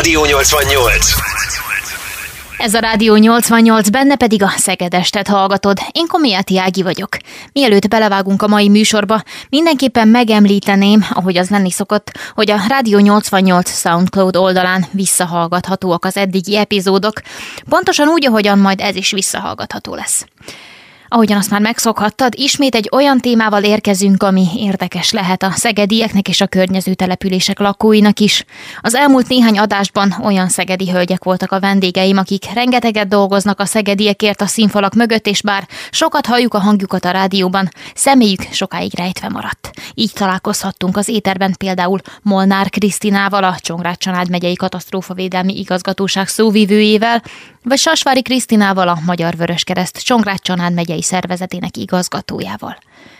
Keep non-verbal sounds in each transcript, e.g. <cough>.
Rádió 88. Ez a Rádió 88, benne pedig a Szegedestet hallgatod. Én Komiáti Ági vagyok. Mielőtt belevágunk a mai műsorba, mindenképpen megemlíteném, ahogy az lenni szokott, hogy a Rádió 88 SoundCloud oldalán visszahallgathatóak az eddigi epizódok, pontosan úgy, ahogyan majd ez is visszahallgatható lesz. Ahogyan azt már megszokhattad, ismét egy olyan témával érkezünk, ami érdekes lehet a szegedieknek és a környező települések lakóinak is. Az elmúlt néhány adásban olyan szegedi hölgyek voltak a vendégeim, akik rengeteget dolgoznak a szegediekért a színfalak mögött, és bár sokat halljuk a hangjukat a rádióban, személyük sokáig rejtve maradt. Így találkozhattunk az éterben például Molnár Krisztinával, a Csongrád család megyei katasztrófavédelmi igazgatóság szóvivőjével, vagy Sasvári Krisztinával, a Magyar Vöröskereszt Csongrád család megyei szervezetének igazgatójával.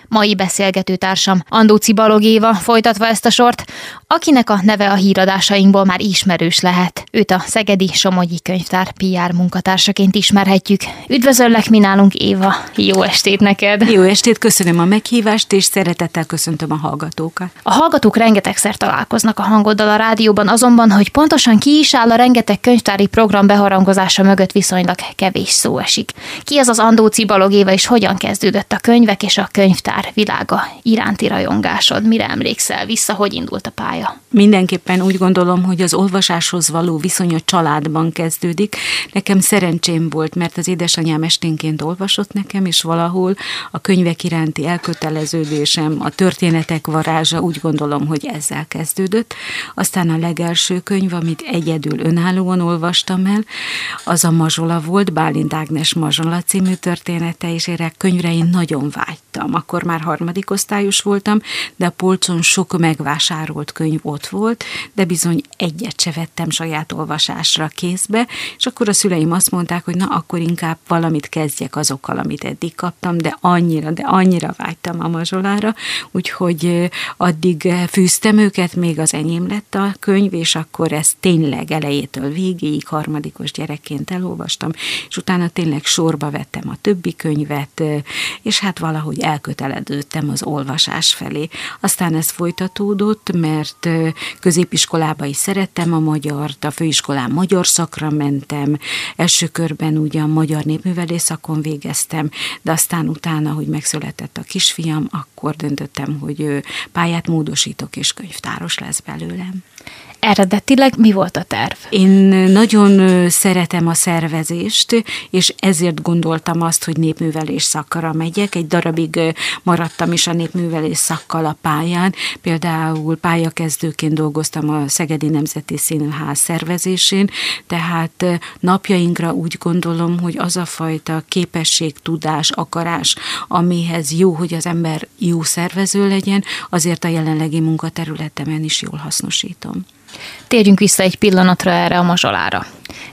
Mai beszélgető társam Andóci Balogéva folytatva ezt a sort, akinek a neve a híradásainkból már ismerős lehet. Őt a Szegedi Somogyi Könyvtár PR munkatársaként ismerhetjük. Üdvözöllek mi nálunk, Éva! Jó estét neked! Jó estét, köszönöm a meghívást, és szeretettel köszöntöm a hallgatókat. A hallgatók rengetegszer találkoznak a hangoddal a rádióban, azonban, hogy pontosan ki is áll a rengeteg könyvtári program beharangozása mögött viszonylag kevés szó esik. Ki az az Andóci Balogéva, és hogyan kezdődött a könyvek és a könyvtár világa iránti rajongásod? Mire emlékszel vissza, hogy indult a pálya? Mindenképpen úgy gondolom, hogy az olvasáshoz való viszony a családban kezdődik. Nekem szerencsém volt, mert az édesanyám esténként olvasott nekem, és valahol a könyvek iránti elköteleződésem, a történetek varázsa úgy gondolom, hogy ezzel kezdődött. Aztán a legelső könyv, amit egyedül önállóan olvastam el, az a Mazsola volt, Bálint Ágnes Mazsola című története, és erre könyvre nagyon vágytam. Akkor már harmadik osztályos voltam, de a polcon sok megvásárolt könyv ott volt, de bizony egyet se vettem saját olvasásra kézbe, és akkor a szüleim azt mondták, hogy na, akkor inkább valamit kezdjek azokkal, amit eddig kaptam, de annyira, de annyira vágytam a mazsolára, úgyhogy addig fűztem őket, még az enyém lett a könyv, és akkor ezt tényleg elejétől végéig harmadikos gyerekként elolvastam, és utána tényleg sorba vettem a többi könyvet, és hát valahogy elköteleztem elkezdődtem az olvasás felé. Aztán ez folytatódott, mert középiskolába is szerettem a magyart, a főiskolán magyar szakra mentem, első körben ugye a magyar népművelés szakon végeztem, de aztán utána, hogy megszületett a kisfiam, akkor döntöttem, hogy pályát módosítok, és könyvtáros lesz belőlem. Eredetileg mi volt a terv? Én nagyon szeretem a szervezést, és ezért gondoltam azt, hogy népművelés szakra megyek. Egy darabig maradtam is a népművelés szakkal a pályán. Például pályakezdőként dolgoztam a Szegedi Nemzeti Színház szervezésén, tehát napjainkra úgy gondolom, hogy az a fajta képesség, tudás, akarás, amihez jó, hogy az ember jó szervező legyen, azért a jelenlegi munkaterületemen is jól hasznosítom. Térjünk vissza egy pillanatra erre a mazsolára.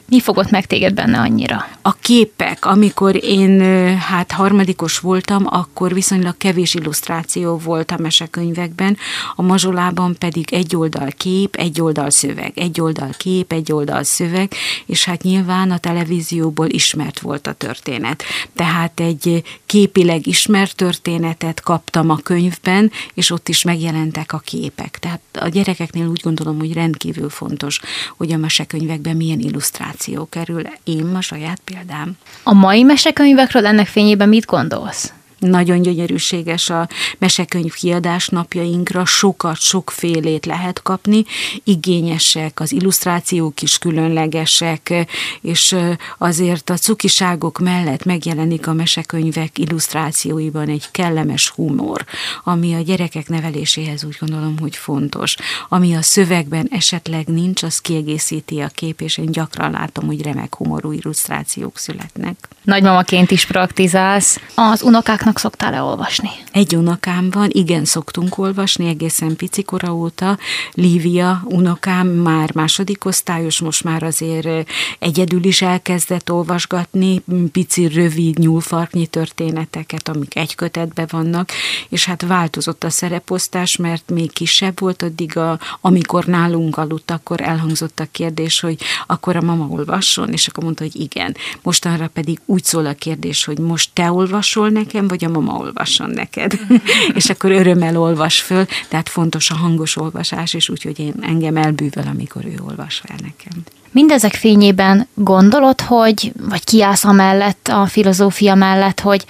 Mi fogott meg téged benne annyira? A képek, amikor én hát harmadikos voltam, akkor viszonylag kevés illusztráció volt a mesekönyvekben, a mazsolában pedig egy oldal kép, egy oldal szöveg, egy oldal kép, egy oldal szöveg, és hát nyilván a televízióból ismert volt a történet. Tehát egy képileg ismert történetet kaptam a könyvben, és ott is megjelentek a képek. Tehát a gyerekeknél úgy gondolom, hogy rendkívül fontos, hogy a mesekönyvekben milyen illusztráció kerül. Én a saját példám. A mai mesekönyvekről ennek fényében mit gondolsz? Nagyon gyönyörűséges a mesekönyv kiadás napjainkra, sokat, sokfélét lehet kapni, igényesek, az illusztrációk is különlegesek, és azért a cukiságok mellett megjelenik a mesekönyvek illusztrációiban egy kellemes humor, ami a gyerekek neveléséhez úgy gondolom, hogy fontos. Ami a szövegben esetleg nincs, az kiegészíti a kép, és én gyakran látom, hogy remek humorú illusztrációk születnek. Nagymamaként is praktizálsz. Az unokák unokáknak szoktál-e olvasni? Egy unokám van, igen, szoktunk olvasni egészen picikora óta. Lívia unokám már második osztályos, most már azért egyedül is elkezdett olvasgatni pici, rövid, nyúlfarknyi történeteket, amik egy kötetben vannak, és hát változott a szereposztás, mert még kisebb volt addig, a, amikor nálunk aludt, akkor elhangzott a kérdés, hogy akkor a mama olvasson, és akkor mondta, hogy igen. Mostanra pedig úgy szól a kérdés, hogy most te olvasol nekem, vagy hogy a mama olvasson neked. <laughs> és akkor örömmel olvas föl, tehát fontos a hangos olvasás, és úgyhogy én engem elbűvel, amikor ő olvas fel nekem. Mindezek fényében gondolod, hogy, vagy kiállsz amellett, a filozófia mellett, hogy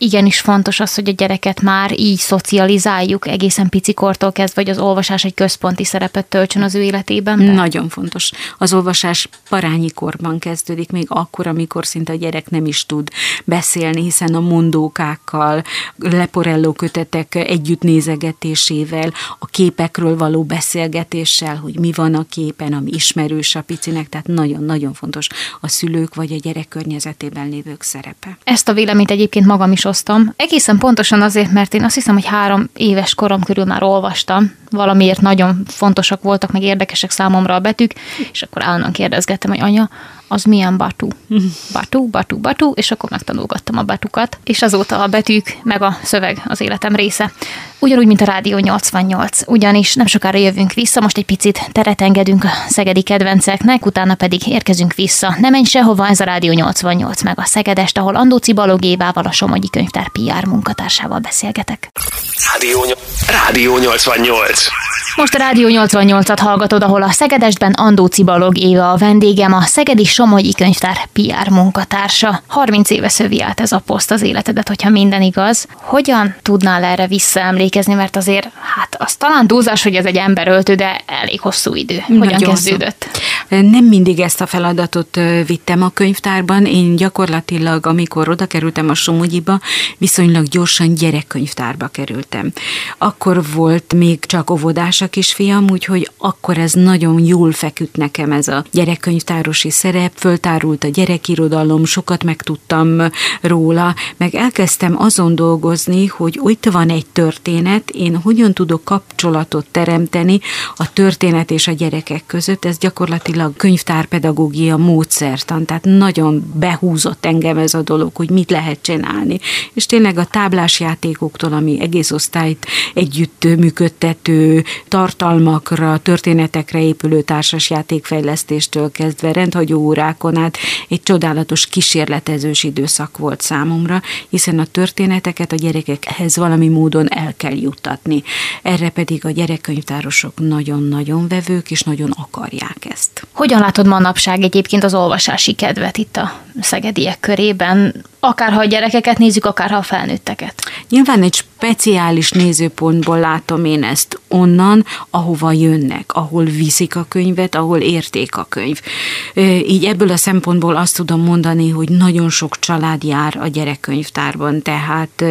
igenis fontos az, hogy a gyereket már így szocializáljuk egészen picikortól kezdve, hogy az olvasás egy központi szerepet töltsön az ő életében? Be? Nagyon fontos. Az olvasás parányi korban kezdődik, még akkor, amikor szinte a gyerek nem is tud beszélni, hiszen a mondókákkal, leporelló kötetek együtt nézegetésével, a képekről való beszélgetéssel, hogy mi van a képen, ami ismerős a picinek, tehát nagyon-nagyon fontos a szülők vagy a gyerek környezetében lévők szerepe. Ezt a véleményt egyébként magam is osztom. Egészen pontosan azért, mert én azt hiszem, hogy három éves korom körül már olvastam. Valamiért nagyon fontosak voltak, meg érdekesek számomra a betűk, és akkor állandóan kérdezgettem, hogy anya, az milyen batú. Batú, batú, batú, és akkor megtanulgattam a batukat, és azóta a betűk meg a szöveg az életem része. Ugyanúgy, mint a Rádió 88, ugyanis nem sokára jövünk vissza, most egy picit teret engedünk a szegedi kedvenceknek, utána pedig érkezünk vissza. Nem menj sehova, ez a Rádió 88 meg a Szegedest, ahol Andóci Balogévával, a Somogyi Könyvtár PR munkatársával beszélgetek. Rádió, Rádió 88. Most a Rádió 88-at hallgatod, ahol a Szegedestben Andóci Balog Éva a vendégem, a Szegedi Somogyi Könyvtár PR munkatársa. 30 éve szövi át ez a poszt az életedet, hogyha minden igaz. Hogyan tudnál erre visszaemlékezni, mert azért, hát az talán túlzás, hogy ez egy emberöltő, de elég hosszú idő. Hogyan Nagyon kezdődött? Nem mindig ezt a feladatot vittem a könyvtárban. Én gyakorlatilag, amikor oda kerültem a Somogyiba, viszonylag gyorsan gyerekkönyvtárba kerültem. Akkor volt még csak óvodás a kisfiam, úgyhogy akkor ez nagyon jól feküdt nekem ez a gyerekkönyvtárosi szerep, föltárult a gyerekirodalom, sokat megtudtam róla, meg elkezdtem azon dolgozni, hogy ott van egy történet, én hogyan tudok kapcsolatot teremteni a történet és a gyerekek között, ez gyakorlatilag könyvtárpedagógia módszertan, tehát nagyon behúzott engem ez a dolog, hogy mit lehet csinálni. És tényleg a táblásjátékoktól, ami egész osztályt együtt működtető tartalmakra, történetekre épülő társasjátékfejlesztéstől kezdve rendhagyó órákon át egy csodálatos kísérletezős időszak volt számomra, hiszen a történeteket a gyerekekhez valami módon el kell juttatni. Erre pedig a gyerekkönyvtárosok nagyon-nagyon vevők, és nagyon akarják ezt. Hogyan látod manapság egyébként az olvasási kedvet itt a szegediek körében? Akárha a gyerekeket nézzük, akárha a felnőtteket. Nyilván egy speciális nézőpontból látom én ezt onnan, ahova jönnek, ahol viszik a könyvet, ahol érték a könyv. Így ebből a szempontból azt tudom mondani, hogy nagyon sok család jár a gyerekkönyvtárban, tehát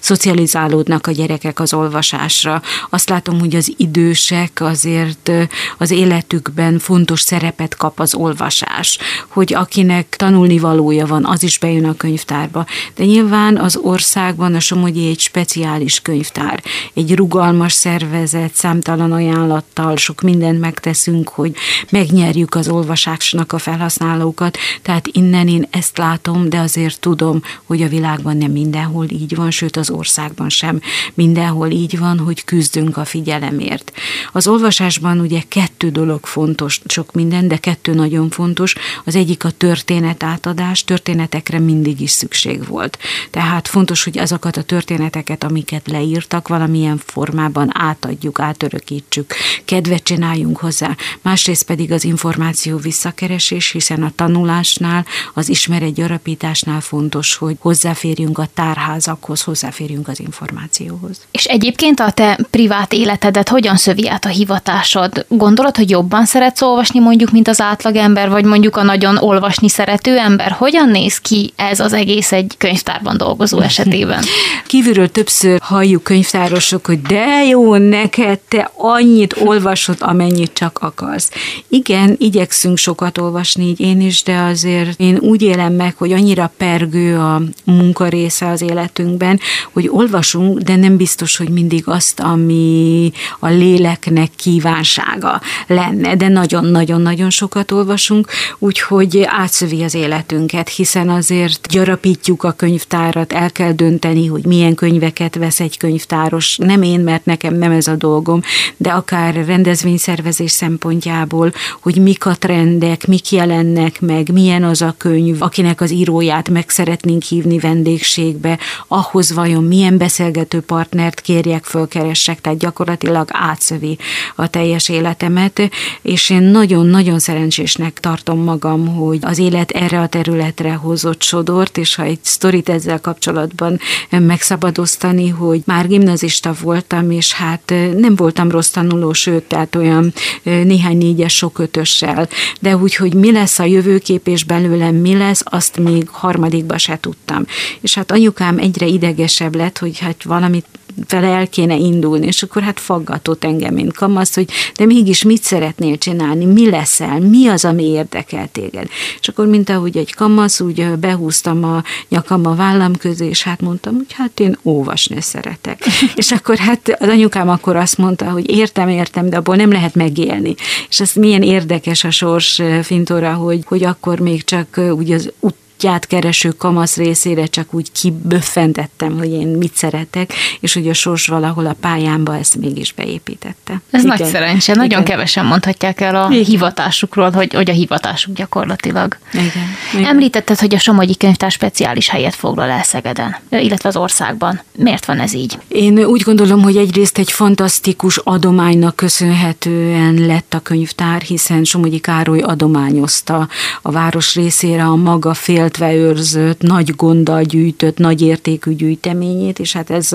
szocializálódnak a gyerekek az olvasásra. Azt látom, hogy az idősek azért az életükben fontos szerepet kap az olvasás, hogy akinek tanulni valója van, az is bejön a könyvtárba. De nyilván az országban a Somogyi egy speciális könyvtár, egy rugalmas szervezet, számtalan ajánlattal, sok mindent megteszünk, hogy megnyerjük az olvasásnak a felhasználókat, tehát innen én ezt látom, de azért tudom, hogy a világban nem mindenhol így van, sőt az országban sem mindenhol így van, hogy küzdünk a figyelemért. Az olvasásban ugye kettő dolog fontos, sok minden, de kettő nagyon fontos. Az egyik a történet átadás, történetekre mindig is szükség volt. Tehát fontos, hogy azokat a történeteket, amiket leírtak, valamilyen formában átadjuk, átörökítsük, kedvet csináljunk hozzá. Másrészt pedig az információ visszakeresés, hiszen a tanulásnál, az ismeretgyarapításnál fontos, hogy hozzáférjünk a tárházakhoz, hozzáférjünk az információhoz. És egyébként a te privát életedet hogyan szövi át a hivatásod? Gondolod, hogy jobban szeretsz olvasni mondjuk, mint az átlagember, vagy mondjuk a nagyon olvasni szerető ember? Hogyan néz ki ez az egész egy könyvtárban dolgozó <laughs> esetében? Kívülről többször halljuk könyvtárosok, hogy de jó, neked te annyit olvasod, amennyit csak akarsz. Igen, igyekszünk sokat olvasni, így én is, de azért én úgy élem meg, hogy annyira pergő a munka része az életünkben, hogy olvasunk, de nem biztos, hogy mindig azt, ami a léleknek kívánsága lenne, de nagyon-nagyon-nagyon sokat olvasunk, úgyhogy átszövi az életünket, hiszen azért gyarap gyarapítjuk a könyvtárat, el kell dönteni, hogy milyen könyveket vesz egy könyvtáros. Nem én, mert nekem nem ez a dolgom, de akár rendezvényszervezés szempontjából, hogy mik a trendek, mik jelennek meg, milyen az a könyv, akinek az íróját meg szeretnénk hívni vendégségbe, ahhoz vajon milyen beszélgető partnert kérjek, fölkeressek, tehát gyakorlatilag átszövi a teljes életemet, és én nagyon-nagyon szerencsésnek tartom magam, hogy az élet erre a területre hozott sodort, és ha egy sztorit ezzel kapcsolatban megszabadoztani, hogy már gimnazista voltam, és hát nem voltam rossz tanuló, sőt, tehát olyan néhány négyes sok ötössel, de úgy, hogy mi lesz a jövőkép, és belőlem mi lesz, azt még harmadikba se tudtam. És hát anyukám egyre idegesebb lett, hogy hát valamit vele el kéne indulni, és akkor hát faggatott engem, mint kamasz, hogy de mégis mit szeretnél csinálni, mi leszel, mi az, ami érdekel téged. És akkor, mint ahogy egy kamasz, úgy behúztam a nyakam a vállam közé, és hát mondtam, hogy hát én óvasni szeretek. <laughs> és akkor hát az anyukám akkor azt mondta, hogy értem, értem, de abból nem lehet megélni. És ez milyen érdekes a sors, Fintora, hogy, hogy akkor még csak úgy az ut útját kereső kamasz részére csak úgy kiböffentettem, hogy én mit szeretek, és hogy a sors valahol a pályámba ezt mégis beépítette. Ez Igen. nagy szerencse. Nagyon Igen. kevesen mondhatják el a Igen. hivatásukról, hogy, hogy a hivatásuk gyakorlatilag. Igen. Igen. Említetted, hogy a Somogyi Könyvtár speciális helyet foglal el Szegeden, illetve az országban. Miért van ez így? Én úgy gondolom, hogy egyrészt egy fantasztikus adománynak köszönhetően lett a könyvtár, hiszen Somogyi Károly adományozta a város részére a maga fél féltve őrzött, nagy gonddal gyűjtött, nagy értékű gyűjteményét, és hát ez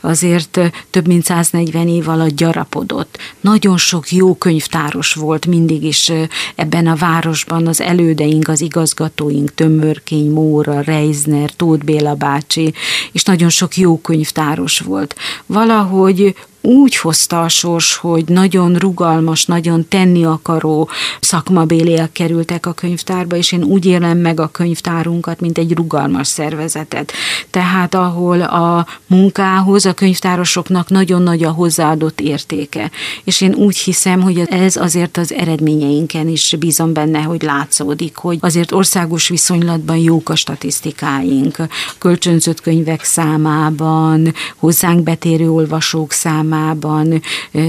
azért több mint 140 év alatt gyarapodott. Nagyon sok jó könyvtáros volt mindig is ebben a városban, az elődeink, az igazgatóink, Tömörkény, Móra, Reisner, Tóth Béla bácsi, és nagyon sok jó könyvtáros volt. Valahogy úgy hozta a sors, hogy nagyon rugalmas, nagyon tenni akaró szakmabéliek kerültek a könyvtárba, és én úgy élem meg a könyvtárunkat, mint egy rugalmas szervezetet. Tehát ahol a munkához a könyvtárosoknak nagyon nagy a hozzáadott értéke. És én úgy hiszem, hogy ez azért az eredményeinken is bízom benne, hogy látszódik, hogy azért országos viszonylatban jók a statisztikáink, kölcsönzött könyvek számában, hozzánk betérő olvasók számában, formában,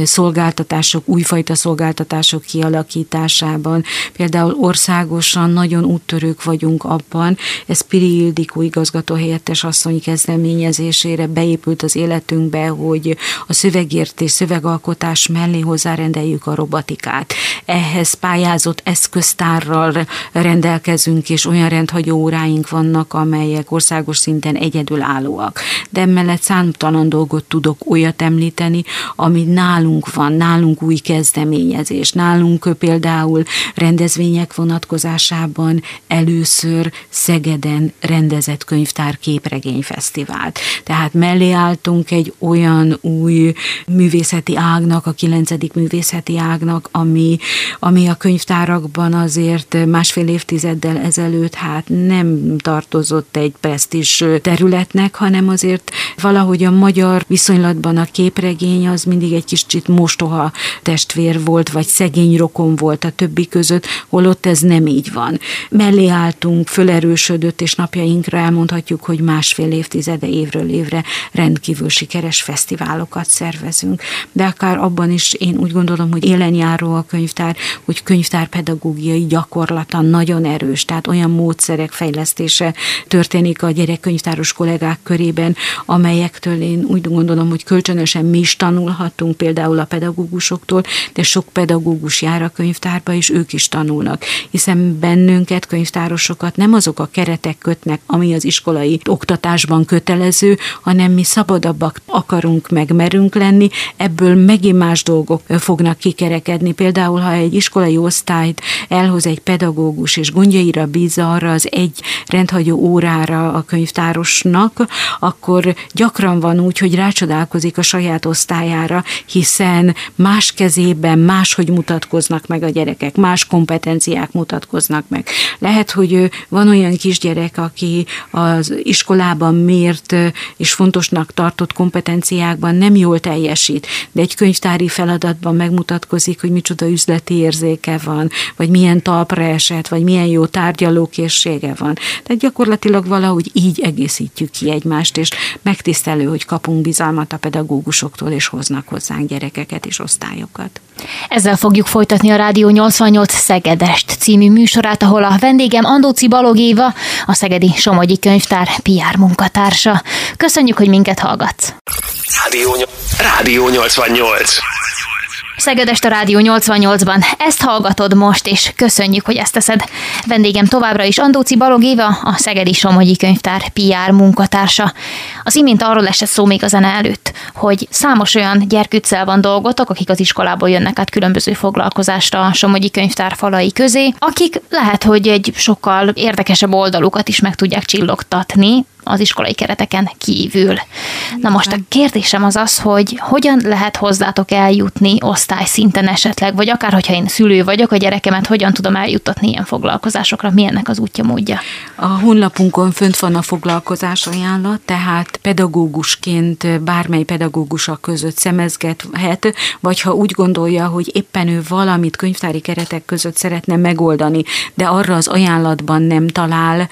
szolgáltatások, újfajta szolgáltatások kialakításában. Például országosan nagyon úttörők vagyunk abban, ez Piri Ildikó igazgató helyettes asszony kezdeményezésére beépült az életünkbe, hogy a szövegértés, szövegalkotás mellé hozzárendeljük a robotikát. Ehhez pályázott eszköztárral rendelkezünk, és olyan rendhagyó óráink vannak, amelyek országos szinten egyedülállóak. De emellett számtalan dolgot tudok olyat említeni, segíteni, ami nálunk van, nálunk új kezdeményezés, nálunk például rendezvények vonatkozásában először Szegeden rendezett könyvtár képregényfesztivált. Tehát mellé álltunk egy olyan új művészeti ágnak, a kilencedik művészeti ágnak, ami, ami a könyvtárakban azért másfél évtizeddel ezelőtt hát nem tartozott egy presztis területnek, hanem azért valahogy a magyar viszonylatban a képregény szegény az mindig egy kicsit mostoha testvér volt, vagy szegény rokon volt a többi között, holott ez nem így van. Mellé álltunk, fölerősödött, és napjainkra elmondhatjuk, hogy másfél évtizede évről évre rendkívül sikeres fesztiválokat szervezünk. De akár abban is én úgy gondolom, hogy élenjáró a könyvtár, hogy könyvtárpedagógiai gyakorlata nagyon erős, tehát olyan módszerek fejlesztése történik a gyerekkönyvtáros kollégák körében, amelyektől én úgy gondolom, hogy kölcsönösen mi is is tanulhatunk például a pedagógusoktól, de sok pedagógus jár a könyvtárba, és ők is tanulnak, hiszen bennünket, könyvtárosokat nem azok a keretek kötnek, ami az iskolai oktatásban kötelező, hanem mi szabadabbak akarunk, meg merünk lenni, ebből megint más dolgok fognak kikerekedni. Például, ha egy iskolai osztályt elhoz egy pedagógus, és gondjaira bízza arra az egy rendhagyó órára a könyvtárosnak, akkor gyakran van úgy, hogy rácsodálkozik a saját osztály osztályára, hiszen más kezében máshogy mutatkoznak meg a gyerekek, más kompetenciák mutatkoznak meg. Lehet, hogy van olyan kisgyerek, aki az iskolában mért és fontosnak tartott kompetenciákban nem jól teljesít, de egy könyvtári feladatban megmutatkozik, hogy micsoda üzleti érzéke van, vagy milyen talpra esett, vagy milyen jó tárgyalókészsége van. Tehát gyakorlatilag valahogy így egészítjük ki egymást, és megtisztelő, hogy kapunk bizalmat a pedagógusoktól, és hoznak hozzánk gyerekeket és osztályokat. Ezzel fogjuk folytatni a Rádió 88 Szegedest című műsorát, ahol a vendégem Andóci Balog Éva, a Szegedi Somogyi Könyvtár PR munkatársa. Köszönjük, hogy minket hallgatsz! Rádió, Rádió 88 Szegedest a Rádió 88-ban. Ezt hallgatod most, és köszönjük, hogy ezt teszed. Vendégem továbbra is Andóci Balog Éva, a Szegedi Somogyi Könyvtár PR munkatársa. Az imént arról esett szó még a zene előtt, hogy számos olyan gyerkőccel van dolgotok, akik az iskolából jönnek át különböző foglalkozásra a Somogyi Könyvtár falai közé, akik lehet, hogy egy sokkal érdekesebb oldalukat is meg tudják csillogtatni, az iskolai kereteken kívül. Na most a kérdésem az az, hogy hogyan lehet hozzátok eljutni osztályszinten esetleg, vagy akár, hogyha én szülő vagyok, a gyerekemet hogyan tudom eljuttatni ilyen foglalkozásokra, milyennek az útja módja? A honlapunkon fönt van a foglalkozás ajánlat, tehát pedagógusként bármely pedagógusak között szemezgethet, vagy ha úgy gondolja, hogy éppen ő valamit könyvtári keretek között szeretne megoldani, de arra az ajánlatban nem talál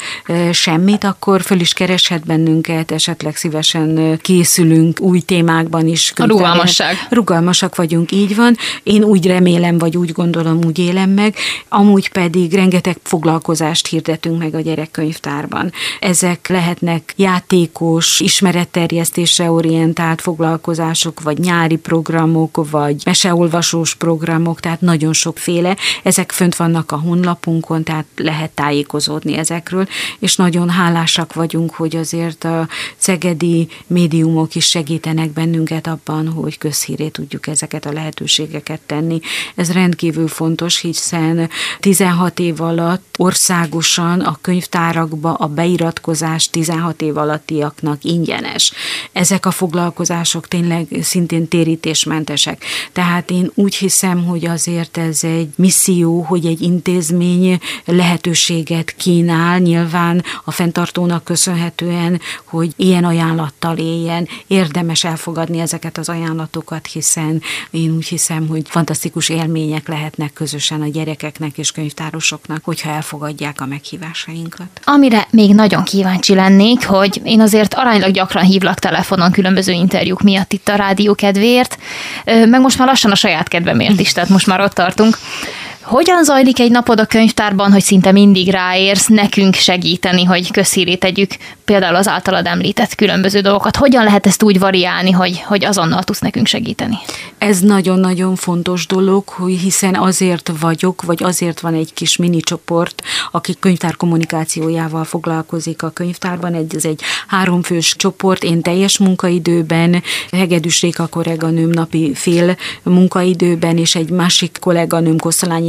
semmit, akkor föl is keres kereshet bennünket, esetleg szívesen készülünk új témákban is. A rugalmasság. Rugalmasak vagyunk, így van. Én úgy remélem, vagy úgy gondolom, úgy élem meg. Amúgy pedig rengeteg foglalkozást hirdetünk meg a gyerekkönyvtárban. Ezek lehetnek játékos, ismeretterjesztésre orientált foglalkozások, vagy nyári programok, vagy meseolvasós programok, tehát nagyon sokféle. Ezek fönt vannak a honlapunkon, tehát lehet tájékozódni ezekről, és nagyon hálásak vagyunk, hogy hogy azért a cegedi médiumok is segítenek bennünket abban, hogy közhíré tudjuk ezeket a lehetőségeket tenni. Ez rendkívül fontos, hiszen 16 év alatt országosan a könyvtárakba a beiratkozás 16 év alattiaknak ingyenes. Ezek a foglalkozások tényleg szintén térítésmentesek. Tehát én úgy hiszem, hogy azért ez egy misszió, hogy egy intézmény lehetőséget kínál, nyilván a fenntartónak köszönhető illetően, hogy ilyen ajánlattal éljen. Érdemes elfogadni ezeket az ajánlatokat, hiszen én úgy hiszem, hogy fantasztikus élmények lehetnek közösen a gyerekeknek és könyvtárosoknak, hogyha elfogadják a meghívásainkat. Amire még nagyon kíváncsi lennék, hogy én azért aránylag gyakran hívlak telefonon különböző interjúk miatt itt a rádió kedvéért, meg most már lassan a saját kedvemért is, tehát most már ott tartunk. Hogyan zajlik egy napod a könyvtárban, hogy szinte mindig ráérsz nekünk segíteni, hogy közhírét tegyük például az általad említett különböző dolgokat? Hogyan lehet ezt úgy variálni, hogy, hogy azonnal tudsz nekünk segíteni? Ez nagyon-nagyon fontos dolog, hogy hiszen azért vagyok, vagy azért van egy kis mini csoport, aki könyvtár kommunikációjával foglalkozik a könyvtárban. Ez egy háromfős csoport, én teljes munkaidőben, Hegedűs Réka kolléganőm napi fél munkaidőben, és egy másik kolléganőm,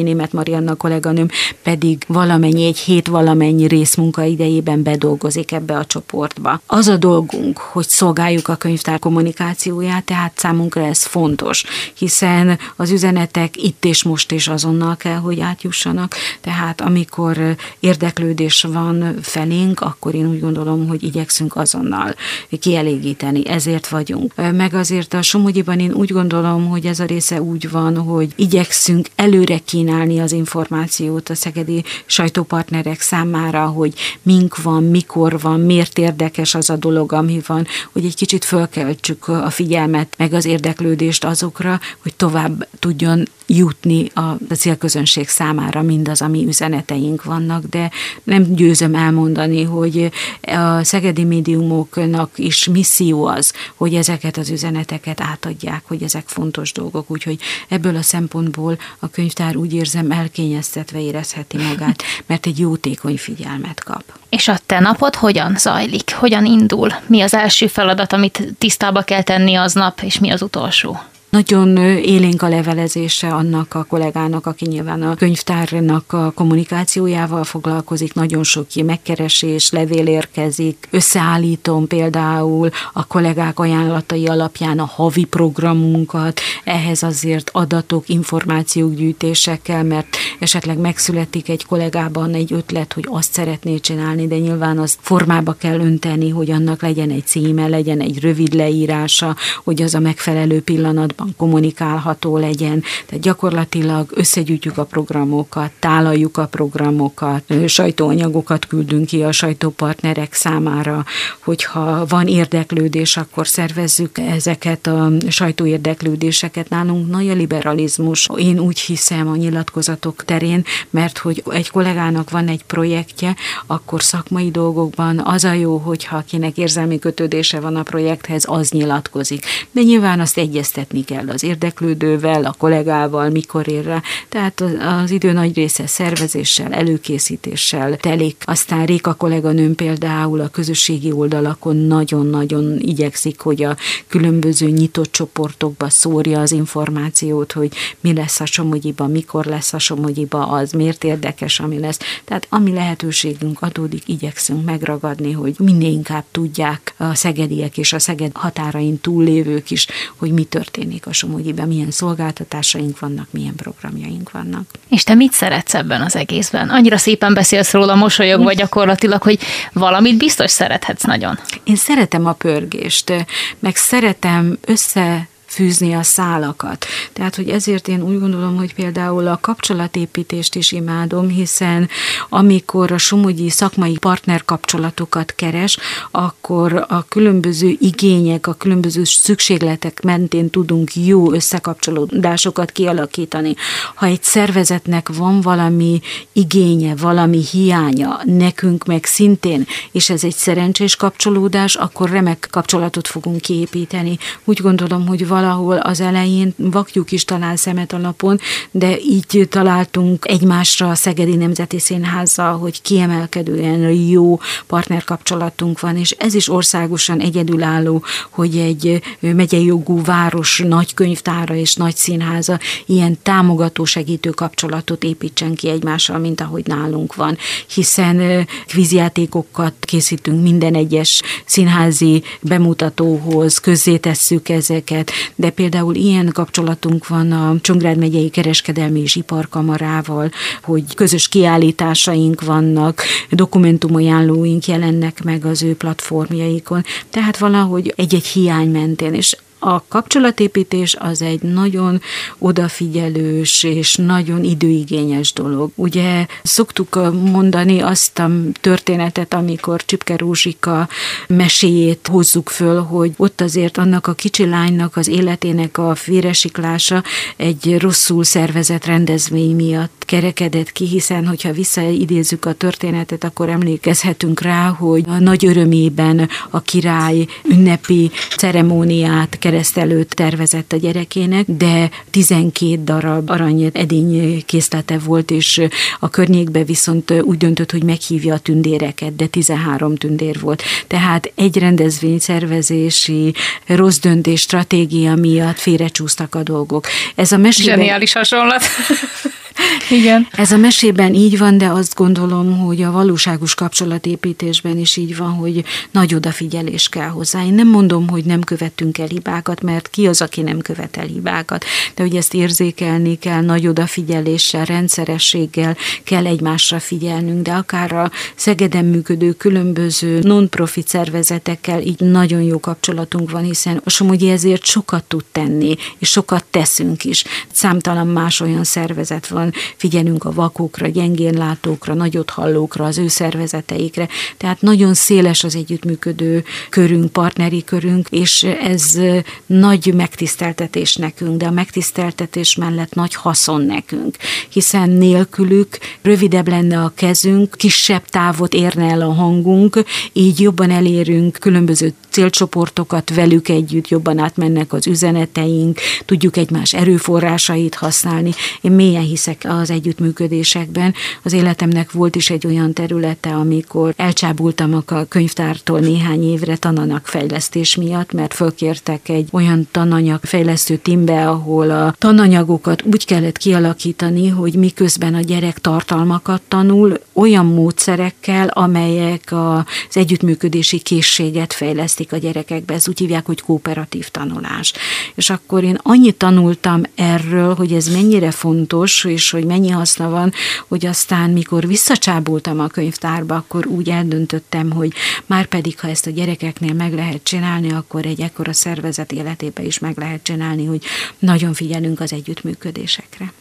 Kosszalányi Német Marianna kolléganőm pedig valamennyi, egy hét valamennyi rész munkaidejében bedolgozik ebbe a csoportba. Az a dolgunk, hogy szolgáljuk a könyvtár kommunikációját, tehát számunkra ez fontos, hiszen az üzenetek itt és most és azonnal kell, hogy átjussanak, tehát amikor érdeklődés van felénk, akkor én úgy gondolom, hogy igyekszünk azonnal kielégíteni, ezért vagyunk. Meg azért a Somogyiban én úgy gondolom, hogy ez a része úgy van, hogy igyekszünk előre kínálni az információt a szegedi sajtópartnerek számára, hogy mink van, mikor van, miért érdekes az a dolog, ami van, hogy egy kicsit fölkeltsük a figyelmet, meg az érdeklődést azokra, hogy tovább tudjon jutni a célközönség számára mindaz, ami üzeneteink vannak, de nem győzöm elmondani, hogy a szegedi médiumoknak is misszió az, hogy ezeket az üzeneteket átadják, hogy ezek fontos dolgok, úgyhogy ebből a szempontból a könyvtár úgy érzem elkényeztetve érezheti magát, mert egy jótékony figyelmet kap. És a te napod hogyan zajlik? Hogyan indul? Mi az első feladat, amit tisztába kell tenni aznap, és mi az utolsó? Nagyon élénk a levelezése annak a kollégának, aki nyilván a könyvtárnak a kommunikációjával foglalkozik, nagyon sok megkeresés, levél érkezik, összeállítom például a kollégák ajánlatai alapján a havi programunkat, ehhez azért adatok, információk gyűjtésekkel, mert esetleg megszületik egy kollégában egy ötlet, hogy azt szeretné csinálni, de nyilván azt formába kell önteni, hogy annak legyen egy címe, legyen egy rövid leírása, hogy az a megfelelő pillanatban kommunikálható legyen. Tehát gyakorlatilag összegyűjtjük a programokat, tálaljuk a programokat, sajtóanyagokat küldünk ki a sajtópartnerek számára, hogyha van érdeklődés, akkor szervezzük ezeket a sajtóérdeklődéseket. Nálunk nagy a liberalizmus. Én úgy hiszem a nyilatkozatok terén, mert hogy egy kollégának van egy projektje, akkor szakmai dolgokban az a jó, hogyha akinek érzelmi kötődése van a projekthez, az nyilatkozik. De nyilván azt egyeztetni kell az érdeklődővel, a kollégával, mikor ér rá. Tehát az idő nagy része szervezéssel, előkészítéssel telik. Aztán Réka kolléganőm például a közösségi oldalakon nagyon-nagyon igyekszik, hogy a különböző nyitott csoportokba szórja az információt, hogy mi lesz a Somogyiba, mikor lesz a Somogyiba, az miért érdekes, ami lesz. Tehát ami lehetőségünk adódik, igyekszünk megragadni, hogy minél inkább tudják a szegediek és a Szeged határain túllévők is, hogy mi történik a Somogyiben, milyen szolgáltatásaink vannak, milyen programjaink vannak. És te mit szeretsz ebben az egészben? Annyira szépen beszélsz róla, mosolyogva gyakorlatilag, hogy valamit biztos szerethetsz nagyon. Én szeretem a pörgést, meg szeretem össze fűzni a szálakat. Tehát, hogy ezért én úgy gondolom, hogy például a kapcsolatépítést is imádom, hiszen amikor a Somogyi szakmai partnerkapcsolatokat keres, akkor a különböző igények, a különböző szükségletek mentén tudunk jó összekapcsolódásokat kialakítani. Ha egy szervezetnek van valami igénye, valami hiánya, nekünk meg szintén, és ez egy szerencsés kapcsolódás, akkor remek kapcsolatot fogunk kiépíteni. Úgy gondolom, hogy valami valahol az elején vakjuk is talál szemet a napon, de így találtunk egymásra a Szegedi Nemzeti Színházzal, hogy kiemelkedően jó partnerkapcsolatunk van, és ez is országosan egyedülálló, hogy egy megyei jogú város nagy könyvtára és nagy színháza ilyen támogató segítő kapcsolatot építsen ki egymással, mint ahogy nálunk van, hiszen kvízjátékokat készítünk minden egyes színházi bemutatóhoz, közzétesszük ezeket, de például ilyen kapcsolatunk van a Csongrád megyei kereskedelmi és iparkamarával, hogy közös kiállításaink vannak, dokumentumajánlóink jelennek meg az ő platformjaikon, tehát valahogy egy-egy hiány mentén, és a kapcsolatépítés az egy nagyon odafigyelős és nagyon időigényes dolog. Ugye szoktuk mondani azt a történetet, amikor Csipke Rózsika meséjét hozzuk föl, hogy ott azért annak a kicsi lánynak az életének a félresiklása egy rosszul szervezett rendezvény miatt kerekedett ki, hiszen hogyha visszaidézzük a történetet, akkor emlékezhetünk rá, hogy a nagy örömében a király ünnepi ceremóniát keresztelőt tervezett a gyerekének, de 12 darab arany edény készlete volt, és a környékbe viszont úgy döntött, hogy meghívja a tündéreket, de 13 tündér volt. Tehát egy rendezvény szervezési rossz döntés stratégia miatt félrecsúsztak a dolgok. Ez a mesében... Zseniális hasonlat. <laughs> Igen. Ez a mesében így van, de azt gondolom, hogy a valóságos kapcsolatépítésben is így van, hogy nagy odafigyelés kell hozzá. Én nem mondom, hogy nem követtünk el hibákat, mert ki az, aki nem követel hibákat, de hogy ezt érzékelni kell, nagy odafigyeléssel, rendszerességgel kell egymásra figyelnünk, de akár a Szegeden működő különböző non-profit szervezetekkel így nagyon jó kapcsolatunk van, hiszen a Somogyi ezért sokat tud tenni, és sokat teszünk is. Számtalan más olyan szervezet van, van, figyelünk a vakokra, gyengénlátókra, nagyot hallókra, az ő szervezeteikre. Tehát nagyon széles az együttműködő körünk, partneri körünk, és ez nagy megtiszteltetés nekünk, de a megtiszteltetés mellett nagy haszon nekünk, hiszen nélkülük rövidebb lenne a kezünk, kisebb távot érne el a hangunk, így jobban elérünk különböző célcsoportokat, velük együtt jobban átmennek az üzeneteink, tudjuk egymás erőforrásait használni. Én mélyen hiszek az együttműködésekben. Az életemnek volt is egy olyan területe, amikor elcsábultam a könyvtártól néhány évre tananyag fejlesztés miatt, mert fölkértek egy olyan tananyag fejlesztő tímbe, ahol a tananyagokat úgy kellett kialakítani, hogy miközben a gyerek tartalmakat tanul, olyan módszerekkel, amelyek az együttműködési készséget fejlesztik a gyerekekbe. Ez úgy hívják, hogy kooperatív tanulás. És akkor én annyit tanultam erről, hogy ez mennyire fontos, és hogy mennyi haszna van, hogy aztán mikor visszacsábultam a könyvtárba, akkor úgy eldöntöttem, hogy már pedig, ha ezt a gyerekeknél meg lehet csinálni, akkor egy ekkora szervezet életébe is meg lehet csinálni, hogy nagyon figyelünk az együttműködésekre.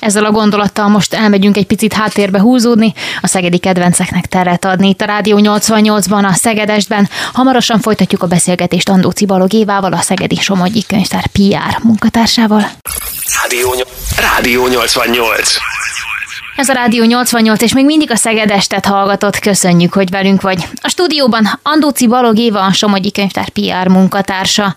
Ezzel a gondolattal most elmegyünk egy picit háttérbe húzódni, a szegedi kedvenceknek teret adni itt a Rádió 88-ban, a Szegedestben. Hamarosan folytatjuk a beszélgetést Andóci Balog Évával, a Szegedi Somogyi Könyvtár PR munkatársával. Rádió, Rádió 88. Ez a Rádió 88, és még mindig a Szegedestet hallgatott. Köszönjük, hogy velünk vagy. A stúdióban Andóci Balog Éva, a Somogyi Könyvtár PR munkatársa.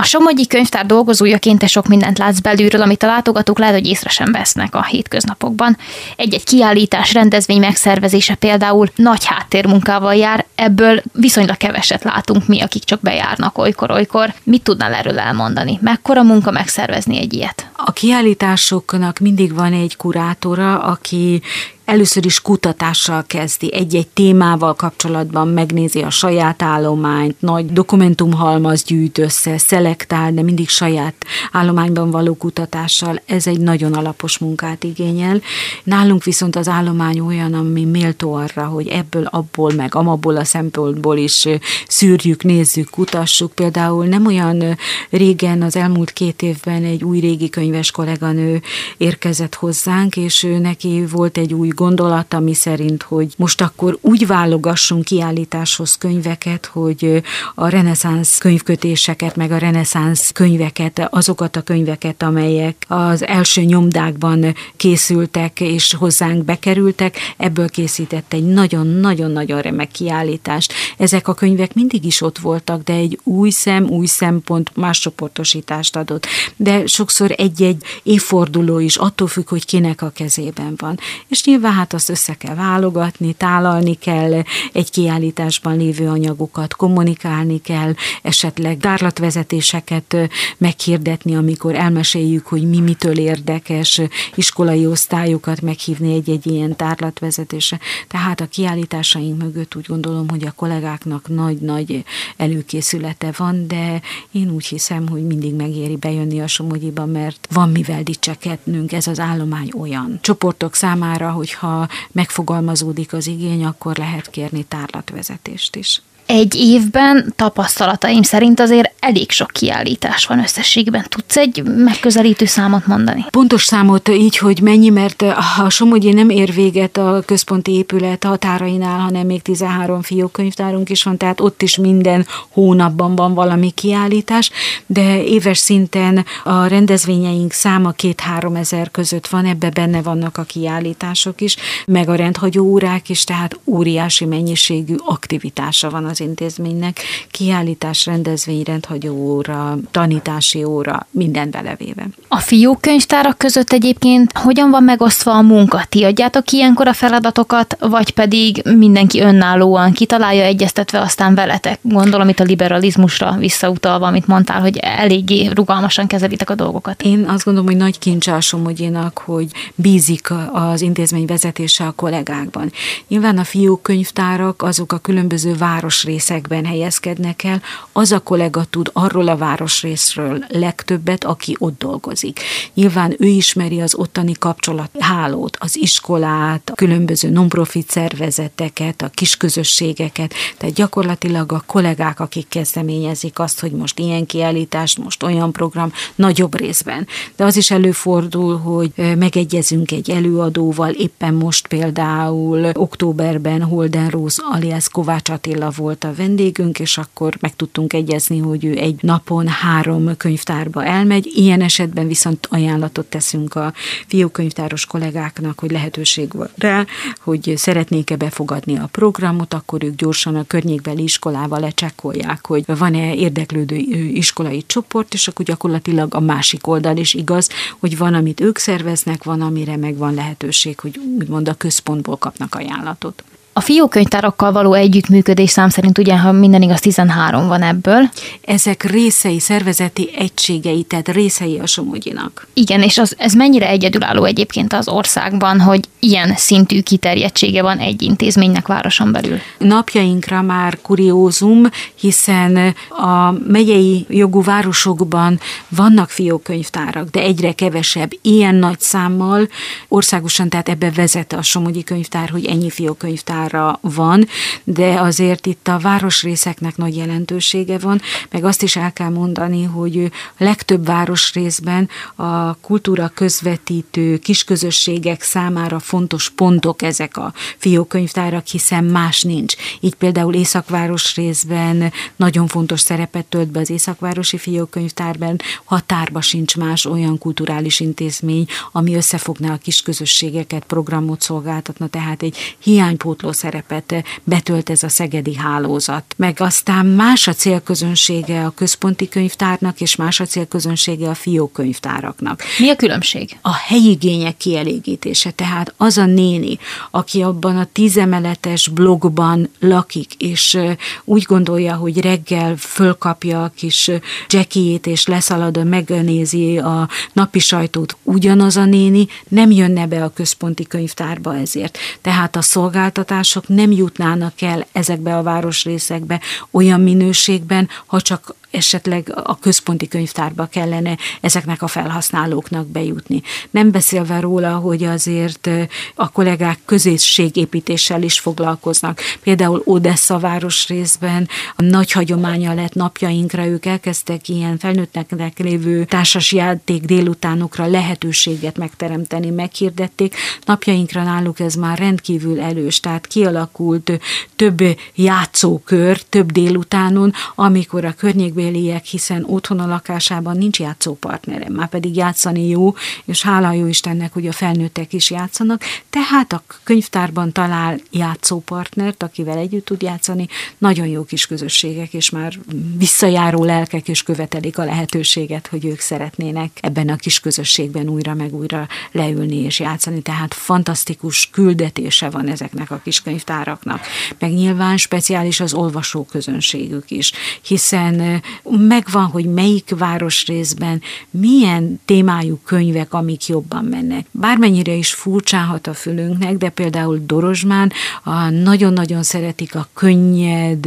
A Somogyi könyvtár dolgozójaként te sok mindent látsz belülről, amit a látogatók lehet, hogy észre sem vesznek a hétköznapokban. Egy-egy kiállítás, rendezvény megszervezése például nagy háttérmunkával jár, ebből viszonylag keveset látunk mi, akik csak bejárnak olykor-olykor. Mit tudnál erről elmondani? Mekkora munka megszervezni egy ilyet? A kiállításoknak mindig van egy kurátora, aki először is kutatással kezdi, egy-egy témával kapcsolatban megnézi a saját állományt, nagy dokumentumhalmaz gyűjt össze, szelektál, de mindig saját állományban való kutatással. Ez egy nagyon alapos munkát igényel. Nálunk viszont az állomány olyan, ami méltó arra, hogy ebből, abból, meg amabból a szempontból is szűrjük, nézzük, kutassuk. Például nem olyan régen, az elmúlt két évben egy új régi könyves kolléganő érkezett hozzánk, és neki volt egy új gondolat, ami szerint, hogy most akkor úgy válogassunk kiállításhoz könyveket, hogy a reneszánsz könyvkötéseket, meg a reneszánsz könyveket, azokat a könyveket, amelyek az első nyomdákban készültek és hozzánk bekerültek, ebből készített egy nagyon-nagyon-nagyon remek kiállítást. Ezek a könyvek mindig is ott voltak, de egy új szem, új szempont más csoportosítást adott. De sokszor egy-egy évforduló is attól függ, hogy kinek a kezében van. És nyilván hát azt össze kell válogatni, tálalni kell egy kiállításban lévő anyagokat, kommunikálni kell, esetleg tárlatvezetéseket meghirdetni, amikor elmeséljük, hogy mi mitől érdekes, iskolai osztályokat meghívni egy-egy ilyen tárlatvezetése. Tehát a kiállításaink mögött úgy gondolom, hogy a kollégáknak nagy-nagy előkészülete van, de én úgy hiszem, hogy mindig megéri bejönni a Somogyiba, mert van mivel dicsekednünk, ez az állomány olyan csoportok számára, hogy ha megfogalmazódik az igény, akkor lehet kérni tárlatvezetést is egy évben tapasztalataim szerint azért elég sok kiállítás van összességben. Tudsz egy megközelítő számot mondani? Pontos számot így, hogy mennyi, mert a Somogyi nem ér véget a központi épület határainál, hanem még 13 fiókönyvtárunk is van, tehát ott is minden hónapban van valami kiállítás, de éves szinten a rendezvényeink száma két-három ezer között van, ebbe benne vannak a kiállítások is, meg a rendhagyó órák is, tehát óriási mennyiségű aktivitása van az intézménynek, kiállítás, rendezvény, rendhagyó óra, tanítási óra, minden belevéve. A fiókönyvtárak között egyébként hogyan van megosztva a munka? Ti adjátok ilyenkor a feladatokat, vagy pedig mindenki önállóan kitalálja, egyeztetve aztán veletek? Gondolom itt a liberalizmusra visszautalva, amit mondtál, hogy eléggé rugalmasan kezelitek a dolgokat. Én azt gondolom, hogy nagy kincs a Somogyinak, hogy bízik az intézmény vezetése a kollégákban. Nyilván a fiókönyvtárak azok a különböző város városrészekben helyezkednek el, az a kollega tud arról a városrészről legtöbbet, aki ott dolgozik. Nyilván ő ismeri az ottani kapcsolathálót, az iskolát, a különböző non-profit szervezeteket, a kisközösségeket, tehát gyakorlatilag a kollégák, akik kezdeményezik azt, hogy most ilyen kiállítást, most olyan program, nagyobb részben. De az is előfordul, hogy megegyezünk egy előadóval, éppen most például októberben Holden Rose alias Kovács Attila volt volt a vendégünk, és akkor meg tudtunk egyezni, hogy ő egy napon három könyvtárba elmegy. Ilyen esetben viszont ajánlatot teszünk a fiúkönyvtáros kollégáknak, hogy lehetőség van rá, hogy szeretnék-e befogadni a programot, akkor ők gyorsan a környékbeli iskolával lecsekkolják, hogy van-e érdeklődő iskolai csoport, és akkor gyakorlatilag a másik oldal is igaz, hogy van, amit ők szerveznek, van, amire meg van lehetőség, hogy úgymond a központból kapnak ajánlatot. A fiókönyvtárakkal való együttműködés szám szerint ugye, ha minden igaz, 13 van ebből. Ezek részei, szervezeti egységei, tehát részei a Somogyinak. Igen, és az, ez mennyire egyedülálló egyébként az országban, hogy ilyen szintű kiterjedtsége van egy intézménynek városon belül? Napjainkra már kuriózum, hiszen a megyei jogú városokban vannak fiókönyvtárak, de egyre kevesebb. Ilyen nagy számmal országosan, tehát ebbe vezet a Somogyi könyvtár, hogy ennyi fiókönyvtár határa van, de azért itt a városrészeknek nagy jelentősége van, meg azt is el kell mondani, hogy a legtöbb városrészben a kultúra közvetítő kisközösségek számára fontos pontok ezek a fiókönyvtárak, hiszen más nincs. Így például Északváros részben nagyon fontos szerepet tölt be az Északvárosi fiókönyvtárban, határba sincs más olyan kulturális intézmény, ami összefogná a kisközösségeket, programot szolgáltatna, tehát egy hiánypótló szerepet betölt ez a szegedi hálózat. Meg aztán más a célközönsége a központi könyvtárnak, és más a célközönsége a fiókönyvtáraknak. Mi a különbség? A helyigények kielégítése, tehát az a néni, aki abban a tízemeletes blogban lakik, és úgy gondolja, hogy reggel fölkapja a kis jackiét, és leszalad, megnézi a napi sajtót, ugyanaz a néni nem jönne be a központi könyvtárba ezért. Tehát a szolgáltatás szolgáltatások nem jutnának el ezekbe a városrészekbe olyan minőségben, ha csak esetleg a központi könyvtárba kellene ezeknek a felhasználóknak bejutni. Nem beszélve róla, hogy azért a kollégák közösségépítéssel is foglalkoznak. Például Odessa városrészben a nagy hagyománya lett napjainkra, ők elkezdtek ilyen felnőttnek lévő társasjáték délutánokra lehetőséget megteremteni, meghirdették. Napjainkra náluk ez már rendkívül elős, tehát kialakult több játszókör, több délutánon, amikor a környékben múltbéliek, hiszen otthon a lakásában nincs játszópartnerem, már pedig játszani jó, és hála jó Istennek, hogy a felnőttek is játszanak, tehát a könyvtárban talál játszópartnert, akivel együtt tud játszani, nagyon jó kis közösségek, és már visszajáró lelkek is követelik a lehetőséget, hogy ők szeretnének ebben a kis közösségben újra meg újra leülni és játszani, tehát fantasztikus küldetése van ezeknek a kis könyvtáraknak. Meg nyilván speciális az olvasó közönségük is, hiszen megvan, hogy melyik városrészben milyen témájú könyvek, amik jobban mennek. Bármennyire is furcsálhat a fülünknek, de például Dorozsmán a, nagyon-nagyon szeretik a könnyed,